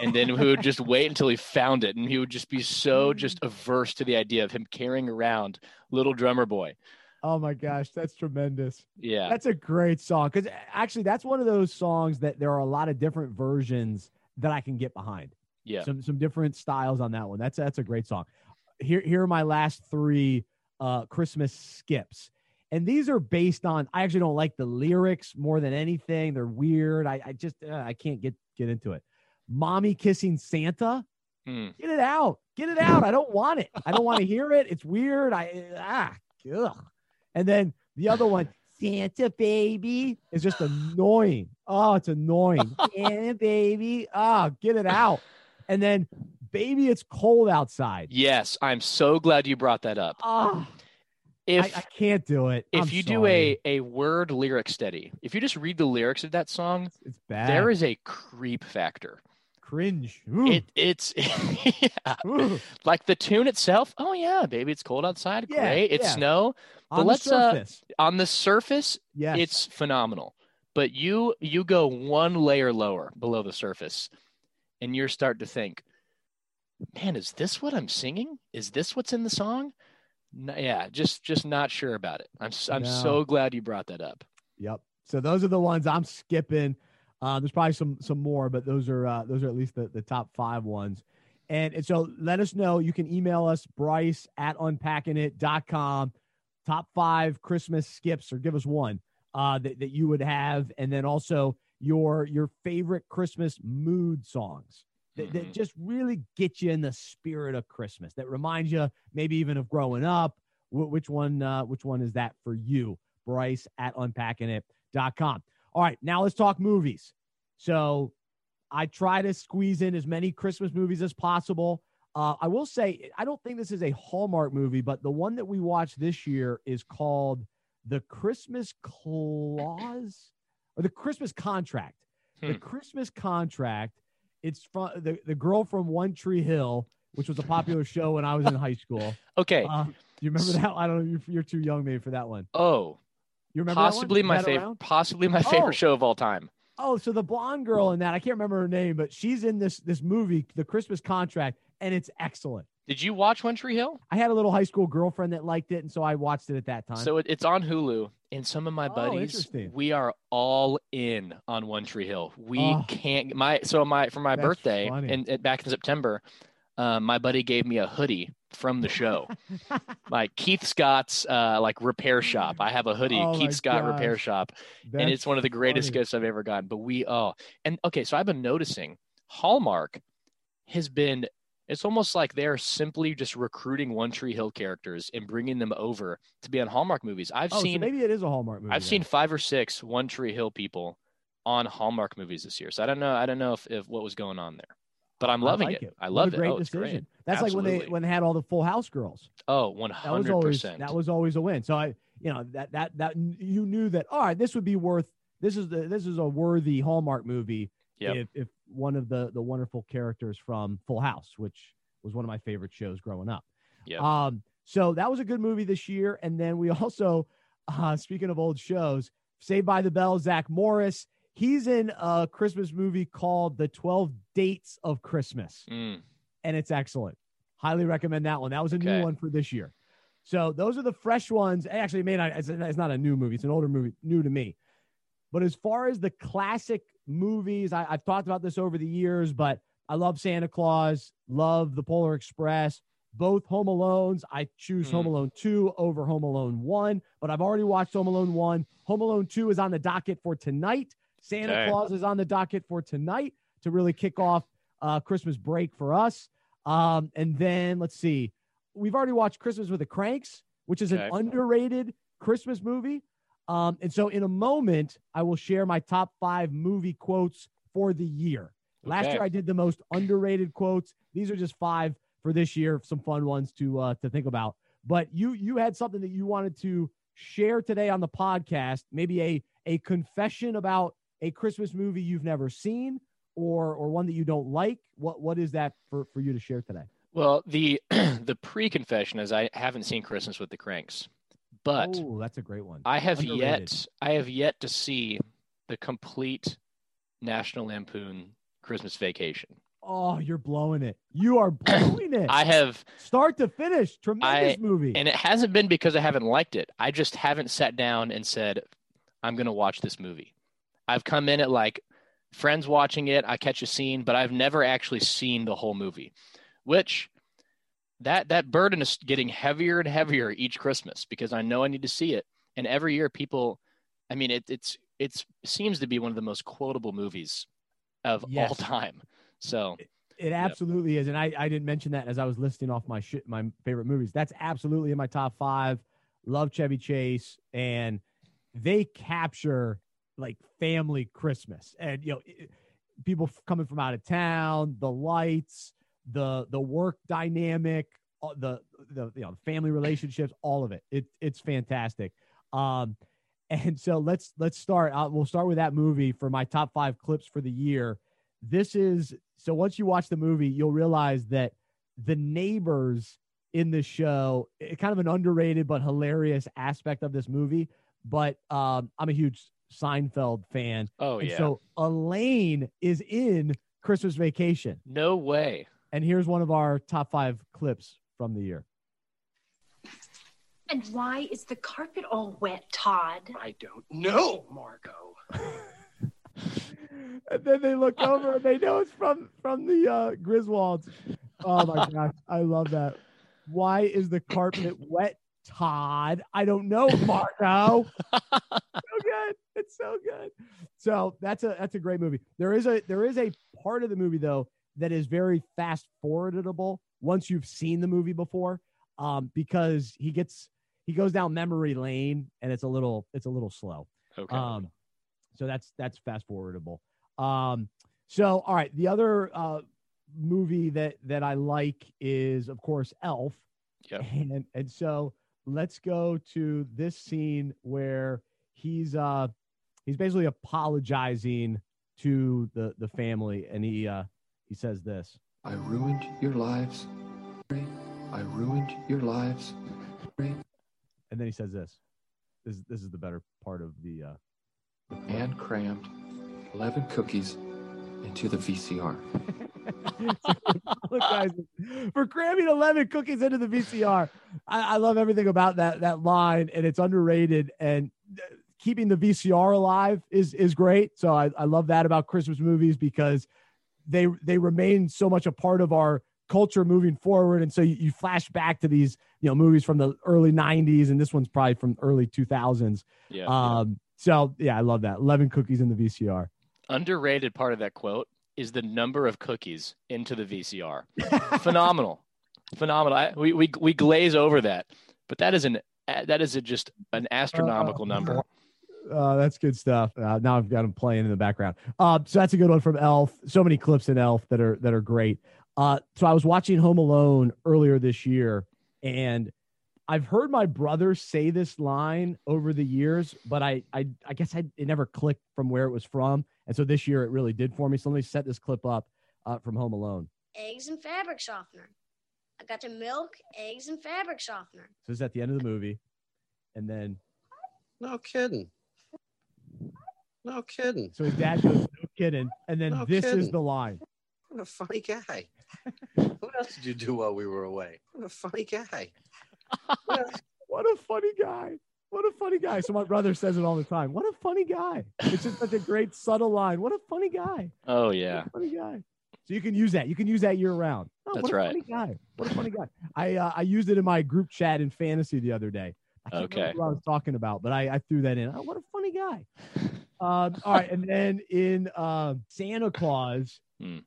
and then we would just wait until he found it and he would just be so just averse to the idea of him carrying around little drummer boy Oh my gosh, that's tremendous. yeah That's a great song because actually, that's one of those songs that there are a lot of different versions that I can get behind. yeah Some some different styles on that one. That's that's a great song. Here here are my last three uh, Christmas skips, and these are based on. I actually don't like the lyrics more than anything. They're weird. I I just uh, I can't get get into it. Mommy kissing Santa. Hmm. Get it out. Get it out. I don't want it. I don't want to hear it. It's weird. I ah ugh. And then the other one, Santa baby, is just annoying. Oh, it's annoying. Santa baby. Oh, get it out. And then baby, it's cold outside. yes i'm so glad you brought that up Oh, if I, I can't do it. if I'm you do a a word lyric study if you just read the lyrics of that song it's bad. there is a creep factor cringe. Ooh, it it's yeah. like the tune itself oh yeah baby it's cold outside Yeah, great it's yeah. snow On the let's, uh, surface. on the surface yes. it's phenomenal but you you go one layer lower below the surface and you're starting to think man is this what i'm singing is this what's in the song no, yeah just just not sure about it i'm i'm No. so glad you brought that up Yep. So those are the ones I'm skipping. Uh, there's probably some some more, but those are uh, those are at least the, the top five ones. And, and so let us know. You can email us, Bryce at unpackingit.com. Top five Christmas skips, or give us one uh, that, that you would have. And then also your your favorite Christmas mood songs that, that Mhm. just really get you in the spirit of Christmas, that reminds you maybe even of growing up. Wh- which one uh, which one is that for you? Bryce at unpackingit.com. All right, now let's talk movies. So I try to squeeze in as many Christmas movies as possible. Uh, I will say, I don't think this is a Hallmark movie, but the one that we watched this year is called The Christmas Clause or The Christmas Contract. The Hmm. Christmas Contract. It's from the, the girl from One Tree Hill, which was a popular show when I was in high school. okay Uh, do you remember that? I don't know. You're, you're too young, maybe, for that one. oh You remember possibly my favorite possibly my oh. favorite Oh. show of all time Oh, so the blonde girl in that, I can't remember her name, but she's in this this movie, The Christmas Contract, and it's excellent. did you watch one tree hill I had a little high school girlfriend that liked it, and so I watched it at that time. So it, it's on Hulu, and some of my Oh, buddies, interesting. we are all in on One Tree Hill. We Oh. can't. My so my for my birthday funny. and, and back in September, um, my buddy gave me a hoodie from the show, like Keith Scott's uh, like repair shop. I have a hoodie, Oh Keith Scott Repair gosh. Shop, and it's one of the greatest funny. gifts I've ever gotten. But we oh, and okay, so I've been noticing Hallmark has been. It's almost like they're simply just recruiting One Tree Hill characters and bringing them over to be on Hallmark movies. I've Oh, so seen maybe it is a Hallmark movie. I've seen five or six One Tree Hill people on Hallmark movies this year. So I don't know. I don't know if, if what was going on there, but I'm loving like it. I What a love it. Oh, decision. great. That's like when they when they had all the Full House girls. Oh, one That was hundred always percent. that was always a win. So I, you know, that that that you knew that. All right, this would be worth. This is the this is a worthy Hallmark movie. Yep. If if one of the the wonderful characters from Full House, which was one of my favorite shows growing up. Yep. Um, so that was a good movie this year. And then we also, uh, speaking of old shows, Saved by the Bell, Zach Morris. He's in a Christmas movie called The 12 Dates of Christmas, Mm, and it's excellent. Highly recommend that one. That was a Okay. new one for this year. So those are the fresh ones. Actually, it may not, it's, it's not a new movie, it's an older movie, new to me. But as far as the classic movies, I, I've talked about this over the years, but I love Santa Claus, love The Polar Express, both Home Alones. I choose Home Hmm. Alone 2 over Home Alone 1, but I've already watched Home Alone 1. Home Alone 2 is on the docket for tonight. Santa Okay. Claus is on the docket for tonight to really kick off uh, Christmas break for us. Um, and then let's see, we've already watched Christmas with the Cranks, which is Okay. an underrated Christmas movie. Um, and so in a moment, I will share my top five movie quotes for the year. Last year I did the most underrated quotes. These are just five for this year, some fun ones to uh, to think about. But you you had something that you wanted to share today on the podcast, maybe a a confession about a Christmas movie you've never seen or or one that you don't like. What what is that for for you to share today? Well, the the pre confession is I haven't seen Christmas with the Cranks, but oh, that's a great one. I have Underrated. yet I have yet to see the complete National Lampoon Christmas Vacation. Oh, you're blowing it. You are blowing it. I have, Start to finish. Tremendous I- movie. and it hasn't been because I haven't liked it. I just haven't sat down and said, I'm going to watch this movie. I've come in at like friends watching it, I catch a scene, but I've never actually seen the whole movie, which that that burden is getting heavier and heavier each Christmas because I know I need to see it. And every year people I mean it it's it's seems to be one of the most quotable movies of Yes. all time. So It absolutely is, and I, I didn't mention that as I was listing off my shit my favorite movies. That's absolutely in my top five. Love Chevy Chase, and they capture like family Christmas, and you know, i- people coming from out of town, the lights, the the work dynamic, all- the the you know family relationships, all of it. It it's fantastic. Um, and so let's let's start. Uh, we'll start with that movie for my top five clips for the year this is so once you watch the movie you'll realize that the neighbors in the show eh, kind of an underrated but hilarious aspect of this movie but um, i'm a huge seinfeld fan oh and yeah. so elaine is in christmas vacation no way. and here's one of our top five clips from the year And why is the carpet all wet, Todd? I don't know, Margo. and then they look over and they know it's from from the uh Griswolds. Oh my gosh, I love that. Why is the carpet wet, Todd? I don't know, Marco. good. It's so good. So that's a that's a great movie. There is a there is a part of the movie though that is very fast forwardable once you've seen the movie before. Um, because he gets he goes down memory lane and it's a little it's a little slow. Okay. Um, so that's that's fast forwardable. Um, so all right, the other uh, movie that that I like is of course Elf. Yeah. And and so let's go to this scene where he's uh he's basically apologizing to the the family and he uh he says this. I ruined your lives. I ruined your lives. And then he says this. This this is the better part of the uh the. And crammed 11 cookies into the VCR. for cramming 11 cookies into the VCR. I, I love everything about that that line, and it's underrated. And keeping the VCR alive is is great. So I, I love that about Christmas movies because they they remain so much a part of our culture moving forward. And so you, you flash back to these you know movies from the early 90s, and this one's probably from early 2000s. yeah. Um, so yeah, I love that 11 cookies in the VCR. underrated part of that quote is the number of cookies into the VCR. Phenomenal, phenomenal. I, we, we we glaze over that, but that is an that is a, just an astronomical number. Uh, that's good stuff. Uh, now I've got them playing in the background. Uh, so that's a good one from Elf. So many clips in Elf that are that are great. Uh, so I was watching Home Alone earlier this year, and I've heard my brother say this line over the years, but I I, I guess I, it never clicked from where it was from, and so this year it really did for me. So let me set this clip up uh, from Home Alone. eggs and fabric softener. I got the milk, eggs, and fabric softener. So it's at the end of the movie, and then No kidding. No kidding. so his dad goes, "No kidding," and then No this is the line. What a funny guy. what else did you do while we were away? What a funny guy. What a funny guy. What a funny guy. So my brother says it all the time. What a funny guy. It's just such a great subtle line. What a funny guy. Oh What yeah, a funny guy. So you can use that. You can use that year round. Oh, That's what a right. Funny guy. What a funny guy. I uh, I used it in my group chat in fantasy the other day. I can't Okay. remember who I was talking about, but I, I threw that in. Oh, what a funny guy. Um, all right, and then in uh, Santa Claus, Hmm.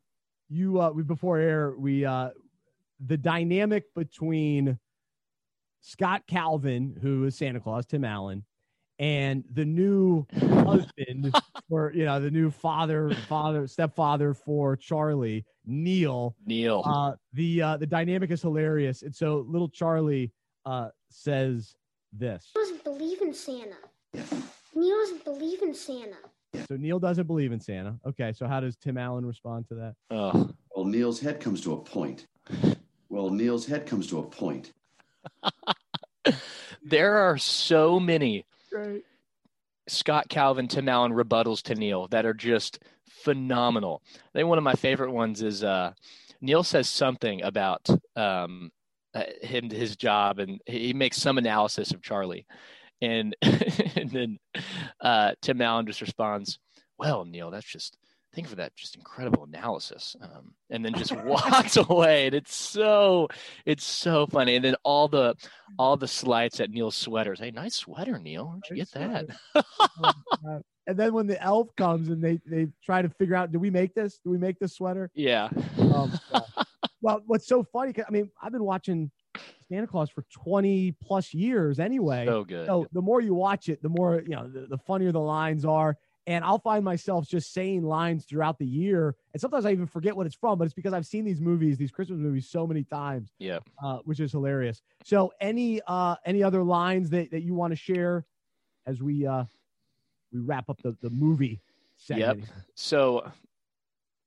you uh, we before air we uh, the dynamic between Scott Calvin, who is Santa Claus, Tim Allen, and the new husband or you know the new father, father, stepfather for Charlie, Neil. Neil. Uh, the uh, the dynamic is hilarious, and so little Charlie uh, says this. doesn't believe in Santa. Neil doesn't believe in Santa. So Neil doesn't believe in Santa. Okay, so how does Tim Allen respond to that? oh, Well, Neil's head comes to a point. Well, Neil's head comes to a point. there are so many Great. Scott Calvin, Tim Allen rebuttals to Neil that are just phenomenal. I think one of my favorite ones is uh, Neil says something about um, uh, him, his job, and he makes some analysis of Charlie, and and then uh, Tim Allen just responds, "Well, Neil, that's just thank you for that just incredible analysis," um, and then just walks away, and it's so it's so funny, and then all the all the slights at Neil's sweaters. Hey, nice sweater, Neil. Where'd you Nice get that? Oh, and then when the elf comes and they they try to figure out, do we make this? Do we make this sweater? Yeah. My well, what's so funny? I mean, I've been watching Santa Claus for twenty plus years anyway. So good. So the more you watch it, the more you know, the, the funnier the lines are. And I'll find myself just saying lines throughout the year, and sometimes I even forget what it's from. But it's because I've seen these movies, these Christmas movies, so many times, Yeah. uh, which is hilarious. So, any uh, any other lines that, that you want to share as we uh, we wrap up the the movie segment? Yep. So,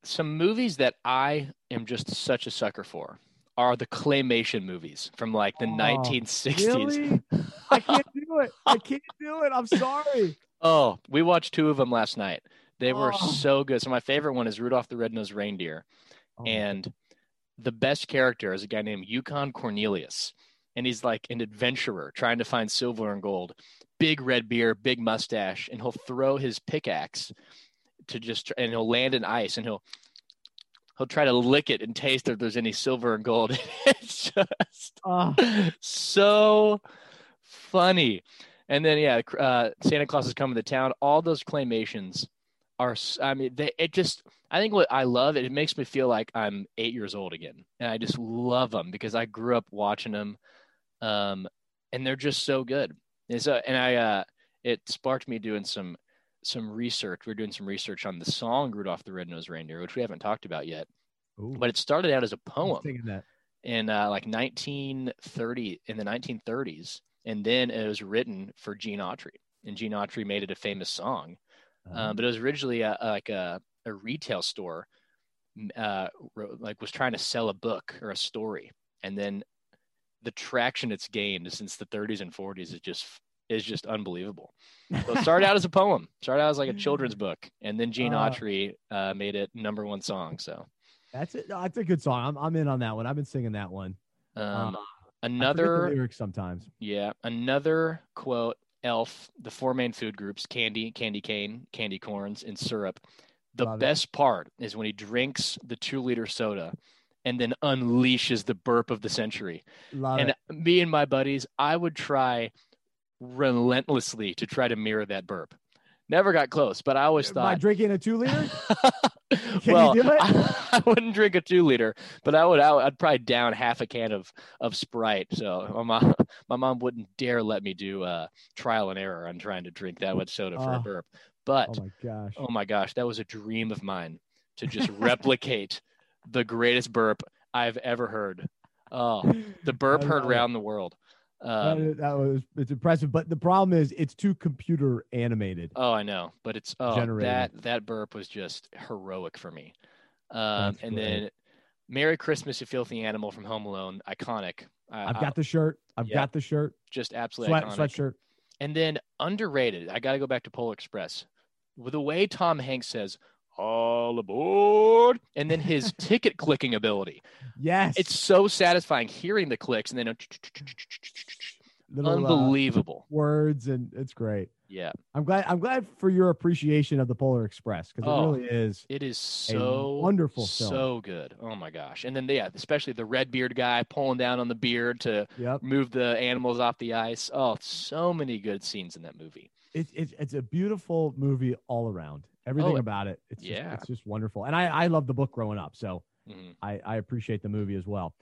some movies that I am just such a sucker for are the claymation movies from like the Oh, 1960s. Really? I can't do it. I can't do it. I'm sorry. Oh, we watched two of them last night. They were Oh. so good. So my favorite one is Rudolph the Red-Nosed Reindeer, Oh, and the best character is a guy named Yukon Cornelius, and he's like an adventurer trying to find silver and gold. Big red beard, big mustache, and he'll throw his pickaxe to just and he'll land in ice and he'll he'll try to lick it and taste if there's any silver and gold. it's just uh, so funny. And then yeah, uh, Santa Claus is coming to town. All those claymations are. I mean, they. It just. I think what I love it. It makes me feel like I'm eight years old again, and I just love them because I grew up watching them, um, and they're just so good. And so, and I, uh, it sparked me doing some some research. We are doing some research on the song Rudolph the Red-Nosed Reindeer, which we haven't talked about yet. ooh, But it started out as a poem that. in uh, like 1930 in the 1930s, and then it was written for Gene Autry, and Gene Autry made it a famous song. Uh, Um, but it was originally a, like a, a retail store, uh, wrote- like was trying to sell a book or a story, and then the traction it's gained since the 30s and 40s is just is just unbelievable. So it started out as a poem, started out as like a children's book, and then Gene Uh, Autry uh, made it number one song. So that's it. That's a good song. I'm, I'm in on that one. I've been singing that one. um, the another lyrics sometimes. Yeah, another quote. Elf, the four main food groups: candy, candy cane, candy corns, and syrup. The Love it. best part is when he drinks the two-liter soda, and then unleashes the burp of the century. Love and it. me and my buddies, I would try relentlessly to try to mirror that burp. Never got close, but I always thought, By thought. drinking a two liter? Can well, you do it? I, wouldn't drink a two liter, but I would. I would I'd probably down half a can of of Sprite. So my mom, my mom wouldn't dare let me do uh, trial and error on trying to drink that much soda for a Oh. burp. But Oh my gosh. oh my gosh, that was a dream of mine to just replicate the greatest burp I've ever heard. Oh, the burp heard around the world. That Um, that was it's impressive, but the problem is it's too computer animated. Oh, I know, but it's oh Generated. that that burp was just heroic for me. Um, and great. then "Merry Christmas, You Filthy Animal" from Home Alone, iconic. I, I've I- got the shirt. I've yeah, got the shirt. just absolutely Sweat iconic. sweatshirt. And then underrated. I got to go back to Polar Express. With the way Tom Hanks says "All aboard," and then his ticket clicking ability. Yes. It's so satisfying hearing the clicks and then. little, uh, Unbelievable. words, and it's great. Yeah. I'm glad. I'm glad for your appreciation of the Polar Express because it Oh, really is. It is so wonderful film. so good. Oh my gosh! And then yeah, especially the red beard guy pulling down on the beard to Yep. move the animals off the ice. Oh, so many good scenes in that movie. It's it's it's a beautiful movie all around. Everything Oh, about it. It's just, it's just wonderful. And I I love the book growing up, so Mhm. I I appreciate the movie as well.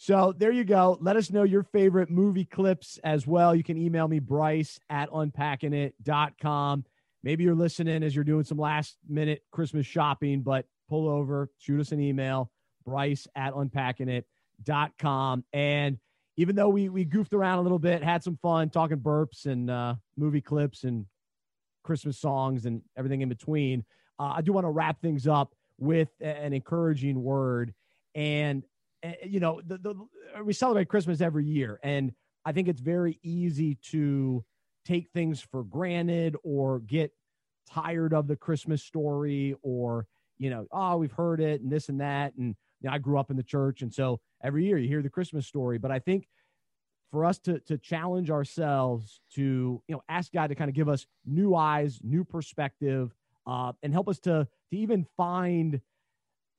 So there you go. Let us know your favorite movie clips as well. You can email me, Bryce at unpackingit.com. Maybe you're listening as you're doing some last minute Christmas shopping, but pull over, shoot us an email, Bryce at unpackingit.com. And even though we, we goofed around a little bit, had some fun talking burps and uh, movie clips and Christmas songs and everything in between, uh, I do want to wrap things up with an encouraging word. And uh, you know, the, the we celebrate Christmas every year, and I think it's very easy to take things for granted or get tired of the Christmas story, or you know, oh, we've heard it and this and that, and you know, I grew up in the church, and so every year you hear the Christmas story. But I think for us to to challenge ourselves to you know ask God to kind of give us new eyes, new perspective, uh, and help us to to even find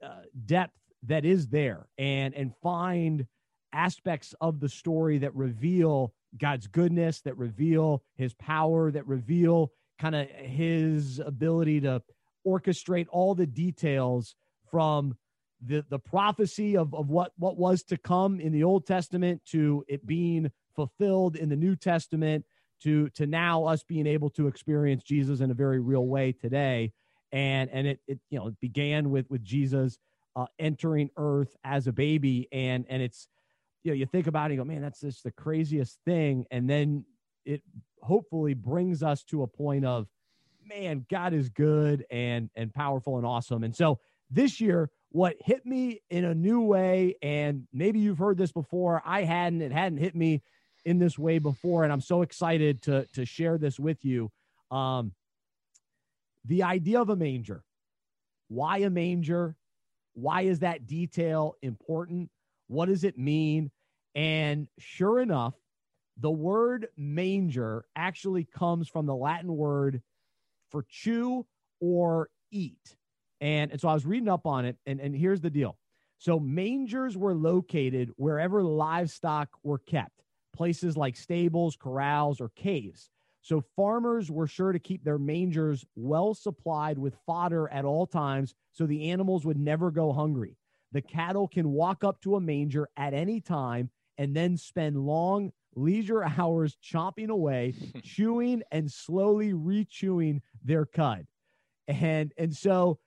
uh, depth that is there and and find aspects of the story that reveal God's goodness, that reveal His power, that reveal kind of His ability to orchestrate all the details from the the prophecy of, of what what was to come in the Old Testament to it being fulfilled in the New Testament to to now us being able to experience Jesus in a very real way today. And and it it you know it began with with Jesus uh, entering Earth as a baby. And and it's you know you think about it you go man that's just the craziest thing. And then it hopefully brings us to a point of man God is good and and powerful and awesome. And so this year what hit me in a new way and maybe you've heard this before I hadn't it hadn't hit me in this way before and I'm so excited to to share this with you. Um the idea of a manger. Why a manger? Why is that detail important? What does it mean? And sure enough the word manger actually comes from the latin word for chew or eat and, and so i was reading up on it and, and here's the deal so mangers were located wherever livestock were kept places like stables corrals or caves so farmers were sure to keep their mangers well supplied with fodder at all times so the animals would never go hungry. The cattle can walk up to a manger at any time and then spend long leisure hours chomping away, chewing and slowly rechewing their cud. And and so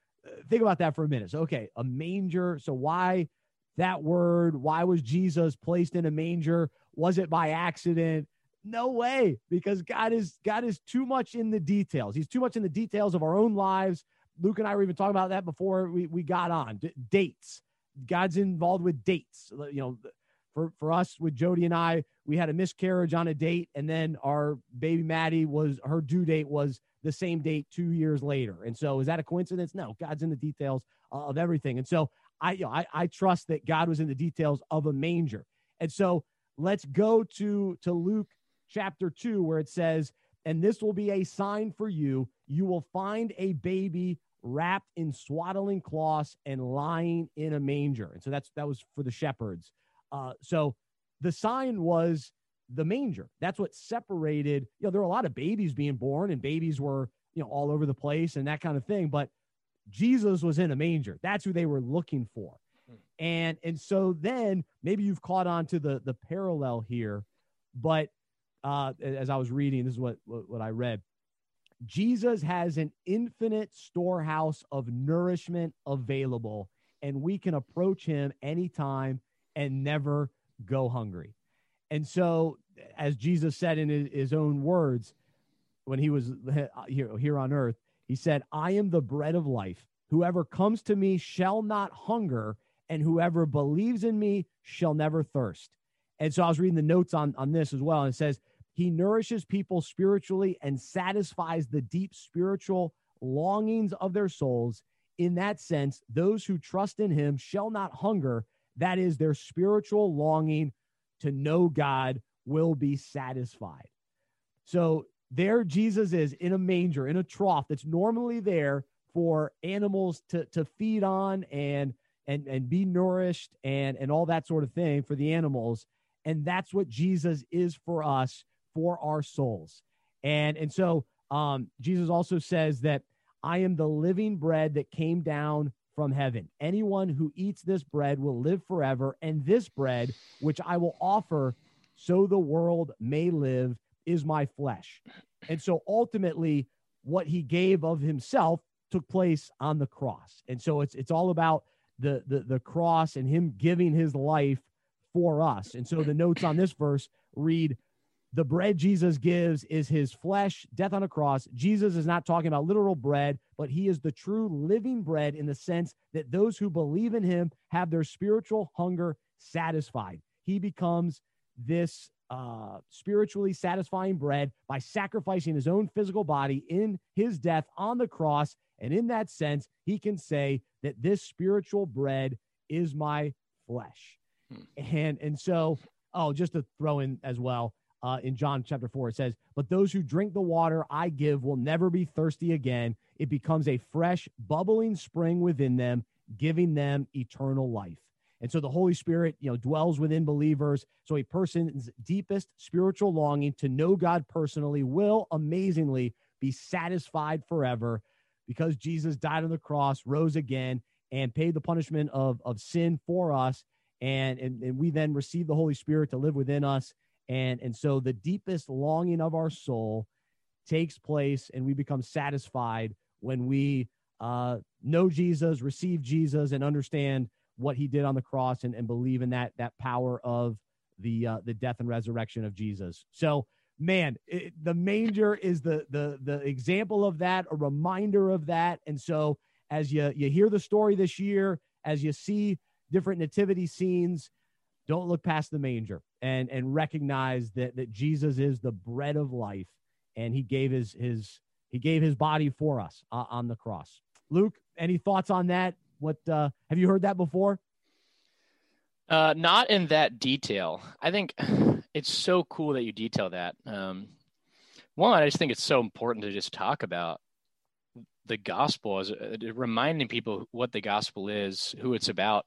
think about that for a minute. So okay, a manger, so why that word? Why was Jesus placed in a manger? Was it by accident? No way, because God is God is too much in the details. He's too much in the details of our own lives. Luke and I were even talking about that before we, we got on. D- dates. God's involved with dates. You know, for for us with Jody and I, we had a miscarriage on a date, and then our baby Maddie was her due date was the same date two years later. And so, is that a coincidence? No, God's in the details uh, of everything. And so, I you know, I, I trust that God was in the details of a manger. And so, let's go to to Luke chapter 2 where it says and this will be a sign for you you will find a baby wrapped in swaddling cloths and lying in a manger and so that's that was for the shepherds uh, so the sign was the manger that's what separated you know there were a lot of babies being born and babies were you know all over the place and that kind of thing but jesus was in a manger that's who they were looking for and and so then maybe you've caught on to the the parallel here but uh, as I was reading, this is what, what, what I read. Jesus has an infinite storehouse of nourishment available, and we can approach him anytime and never go hungry. And so, as Jesus said in his, own words, when he was here, here on earth, he said, I am the bread of life. Whoever comes to me shall not hunger, and whoever believes in me shall never thirst. And so I was reading the notes on, on this as well, and it says, he nourishes people spiritually and satisfies the deep spiritual longings of their souls. In that sense, those who trust in him shall not hunger. That is their spiritual longing to know God will be satisfied. So there Jesus is in a manger, in a trough that's normally there for animals to, to feed on and and and be nourished and and all that sort of thing for the animals. And that's what Jesus is for us, for our souls. And and so um, Jesus also says that I am the living bread that came down from heaven. Anyone who eats this bread will live forever, and this bread, which I will offer so the world may live, is my flesh. And so ultimately, what he gave of himself took place on the cross. And so it's it's all about the the, the cross and him giving his life for us. And so the notes on this verse read the bread Jesus gives is his flesh, death on a cross. Jesus is not talking about literal bread, but he is the true living bread in the sense that those who believe in him have their spiritual hunger satisfied. He becomes this uh, spiritually satisfying bread by sacrificing his own physical body in his death on the cross. And in that sense, he can say that this spiritual bread is my flesh. Hmm. And and so, oh, just to throw in as well, uh, in John chapter 4. It says, But those who drink the water I give will never be thirsty again. It becomes a fresh, bubbling spring within them, giving them eternal life. And so the Holy Spirit, you know, dwells within believers. So a person's deepest spiritual longing to know God personally will amazingly be satisfied forever because Jesus died on the cross, rose again, and paid the punishment of, of sin for us. And, and, and we then receive the Holy Spirit to live within us and and so the deepest longing of our soul takes place and we become satisfied when we uh, know jesus receive jesus and understand what he did on the cross and, and believe in that that power of the uh, the death and resurrection of jesus. So man it, the manger is the the the example of that a reminder of that. And so as you you hear the story this year as you see different nativity scenes don't look past the manger and and recognize that that Jesus is the bread of life and he gave his his he gave his body for us uh, on the cross. Luke, any thoughts on that? What uh, have you heard that before? Uh, not in that detail. I think it's so cool that you detail that. Um, one, I just think it's so important to just talk about the gospel as uh, reminding people what the gospel is, who it's about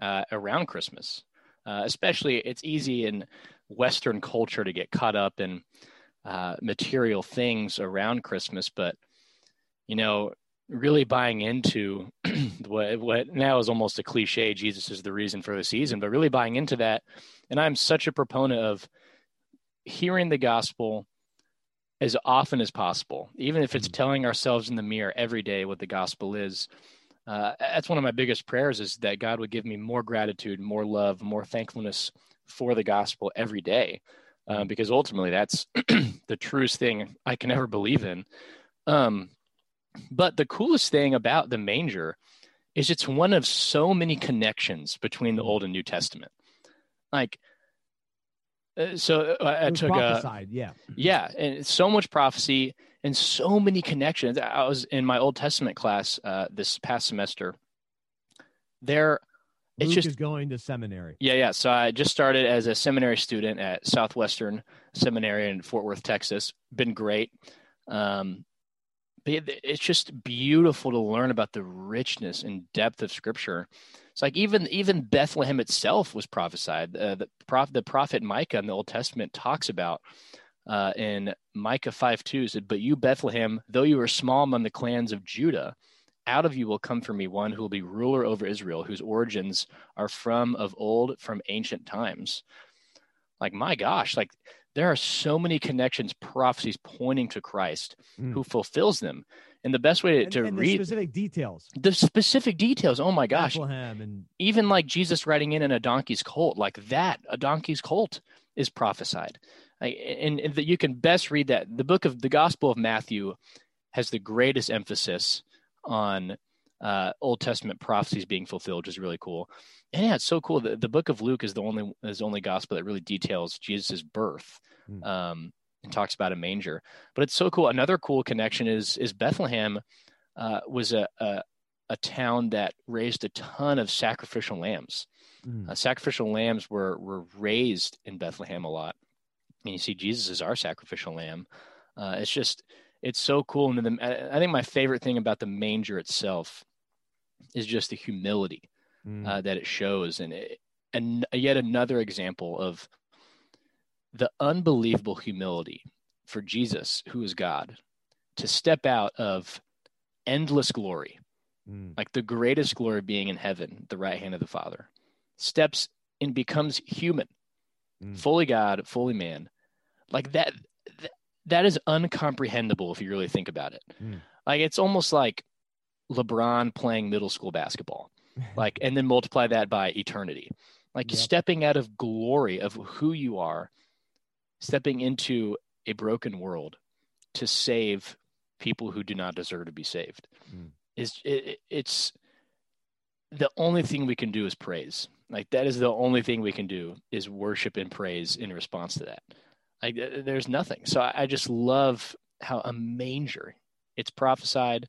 uh, around Christmas. Uh, especially, it's easy in Western culture to get caught up in uh, material things around Christmas, but you know, really buying into what, what now is almost a cliche jesus is the reason for the season but really buying into that. And i'm such a proponent of hearing the gospel as often as possible even if it's mm-hmm. telling ourselves in the mirror every day what the gospel is. Uh, that's one of my biggest prayers is that God would give me more gratitude, more love, more thankfulness for the gospel every day, uh, because ultimately that's the truest thing I can ever believe in. Um, but the coolest thing about the manger is it's one of so many connections between the Old and New Testament. Like, uh, so uh, I took a yeah, yeah, and so much prophecy and so many connections. I was in my Old Testament class uh, this past semester. There, it's just is going to seminary. Yeah, yeah. So I just started as a seminary student at Southwestern Seminary in Fort Worth, Texas. Been great. Um, but it's just beautiful to learn about the richness and depth of Scripture. It's like even even Bethlehem itself was prophesied. Uh, the, prof, the prophet Micah in the Old Testament talks about uh, in Micah 5 2 said, But you, Bethlehem, though you are small among the clans of Judah, out of you will come for me one who will be ruler over Israel, whose origins are from of old, from ancient times. Like, my gosh, like there are so many connections, prophecies pointing to Christ mm. who fulfills them. And the best way to, and, to and read specific details, the specific details. Oh my gosh. And even like Jesus riding in in a donkey's colt, like that, a donkey's colt is prophesied and, and you can best read that the book of the gospel of matthew has the greatest emphasis on uh, old testament prophecies being fulfilled which is really cool and yeah it's so cool the, the book of luke is the only is the only gospel that really details jesus' birth mm. um, and talks about a manger but it's so cool another cool connection is is bethlehem uh, was a, a, a town that raised a ton of sacrificial lambs mm. uh, sacrificial lambs were were raised in bethlehem a lot and you see Jesus as our sacrificial lamb. Uh, it's just it's so cool. And the, I think my favorite thing about the manger itself is just the humility Mm. uh, that it shows, and it, and yet another example of the unbelievable humility for Jesus, who is God, to step out of endless glory, Mm. like the greatest glory being in heaven, the right hand of the Father, steps and becomes human, Mm. fully God, fully man. Like that, that, is uncomprehendable if you really think about it. Mm. Like it's almost like LeBron playing middle school basketball, like, and then multiply that by eternity. Like Yep. stepping out of glory of who you are, stepping into a broken world to save people who do not deserve to be saved Mm. is it, it's the only thing we can do is praise like that is the only thing we can do is worship and praise in response to that like there's nothing so I, I just love how a manger it's prophesied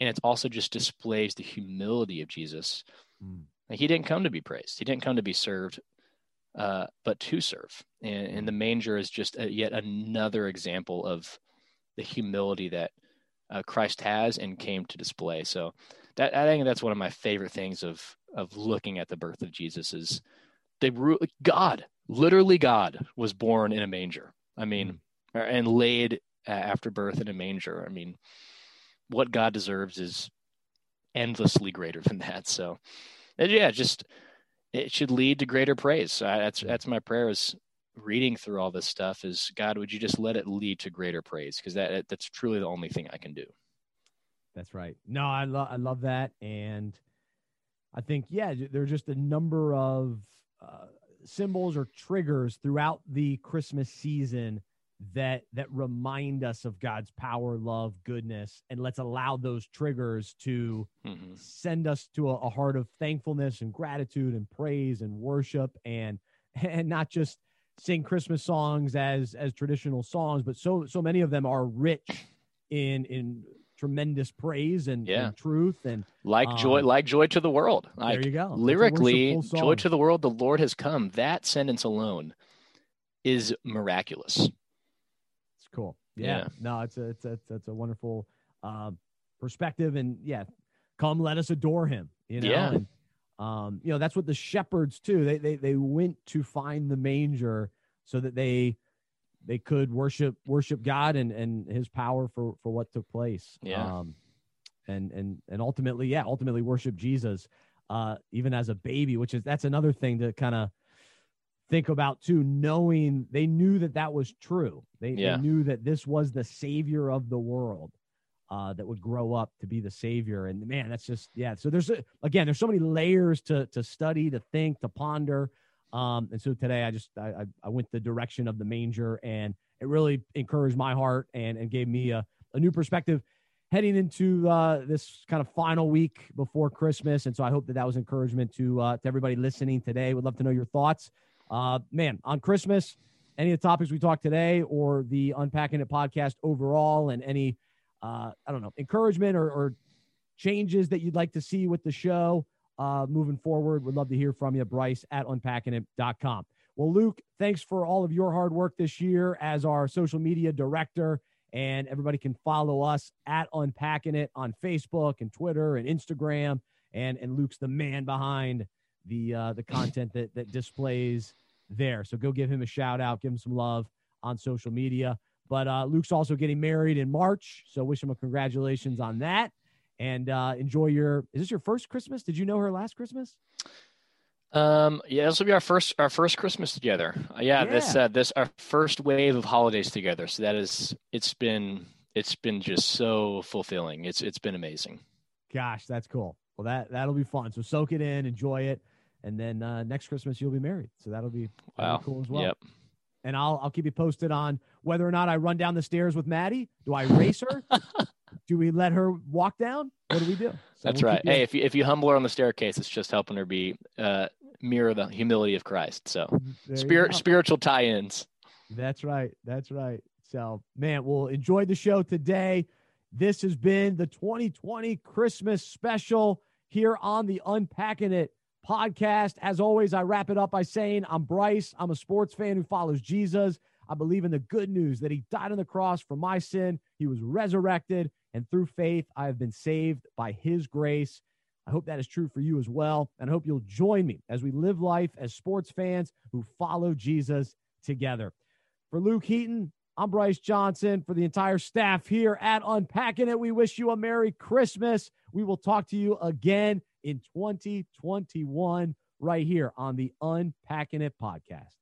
and it's also just displays the humility of jesus Mm. like he didn't come to be praised he didn't come to be served uh, but to serve and, and the manger is just a, yet another example of the humility that uh, Christ has and came to display. So that I think that's one of my favorite things of of looking at the birth of Jesus is the God, literally God, was born in a manger. I mean, or- and laid uh, after birth in a manger. I mean, what God deserves is endlessly greater than that. So, yeah, just it should lead to greater praise. So that's that's my prayer is reading through all this stuff is God, would you just let it lead to greater praise? Because that that's truly the only thing I can do. That's right. No, I love I love that, and I think yeah, j- there are just a number of uh, symbols or triggers throughout the Christmas season that that remind us of God's power, love, goodness, and let's allow those triggers to hmm send us to a, a heart of thankfulness and gratitude and praise and worship and and not just sing Christmas songs as as traditional songs, but so so many of them are rich in in tremendous praise and, Yeah. and truth and Like joy, Um, like joy to the world. there Like you go. Lyrically, joy to the world, the Lord has come. That sentence alone is miraculous. It's cool. Yeah. Yeah. No, it's a it's a it's a, it's a wonderful uh, perspective, and yeah, come let us adore him. You know, Yeah. and um, you know that's what the shepherds too. They they they went to find the manger so that they they could worship worship God and and His power for for what took place. Yeah. Um, and and and ultimately, yeah, ultimately worship Jesus, uh, even as a baby, which is that's another thing to kind of think about too knowing they knew that that was true they, Yeah. they knew that this was the savior of the world uh, that would grow up to be the savior and man that's just yeah so there's again there's so many layers to to study to think to ponder um, and so today i just I, I went the direction of the manger and it really encouraged my heart and and gave me a, a new perspective heading into uh, this kind of final week before christmas. And so i hope that that was encouragement to uh, to everybody listening today. Would love to know your thoughts. Uh, man, on Christmas, any of the topics we talked today or the Unpacking It podcast overall, and any, uh, I don't know, encouragement or, or changes that you'd like to see with the show uh, moving forward, would love to hear from you. Bryce at unpackingit.com. Well, Luke, thanks for all of your hard work this year as our social media director. And everybody can follow us at Unpacking It on Facebook and Twitter and Instagram. And, and Luke's the man behind the uh, the content that that displays there. So go give him a shout out, give him some love on social media. But uh, Luke's also getting married in March, so wish him a congratulations on that. And uh, enjoy your. Is this your first Christmas? Did you know her last Christmas? Um, yeah, this will be our first our first Christmas together. Uh, yeah, this Yeah. uh, this our first wave of holidays together. So that is it's been it's been just so fulfilling. It's it's been amazing. Gosh, that's cool. Well, that that'll be fun. So soak it in, enjoy it, and then uh, next Christmas you'll be married. So that'll be, that'll Wow. be cool as well. Yep. and I'll I'll keep you posted on whether or not I run down the stairs with Maddie. Do I race her? do we let her walk down? What do we do? So That's we'll right. Hey, if you if you humble her on the staircase, it's just helping her be uh mirror the humility of Christ. So there spirit spiritual tie-ins. That's right. That's right. So, man, we'll enjoy the show today. This has been the 2020 Christmas special here on the Unpacking It podcast. As always, I wrap it up by saying I'm Bryce. I'm a sports fan who follows Jesus. I believe in the good news that he died on the cross for my sin. He was resurrected, and through faith, I have been saved by his grace. I hope that is true for you as well. And I hope you'll join me as we live life as sports fans who follow Jesus together. For Luke Heaton, I'm Bryce Johnson. For the entire staff here at Unpacking It, we wish you a Merry Christmas. We will talk to you again in 2021 right here on the Unpacking It podcast.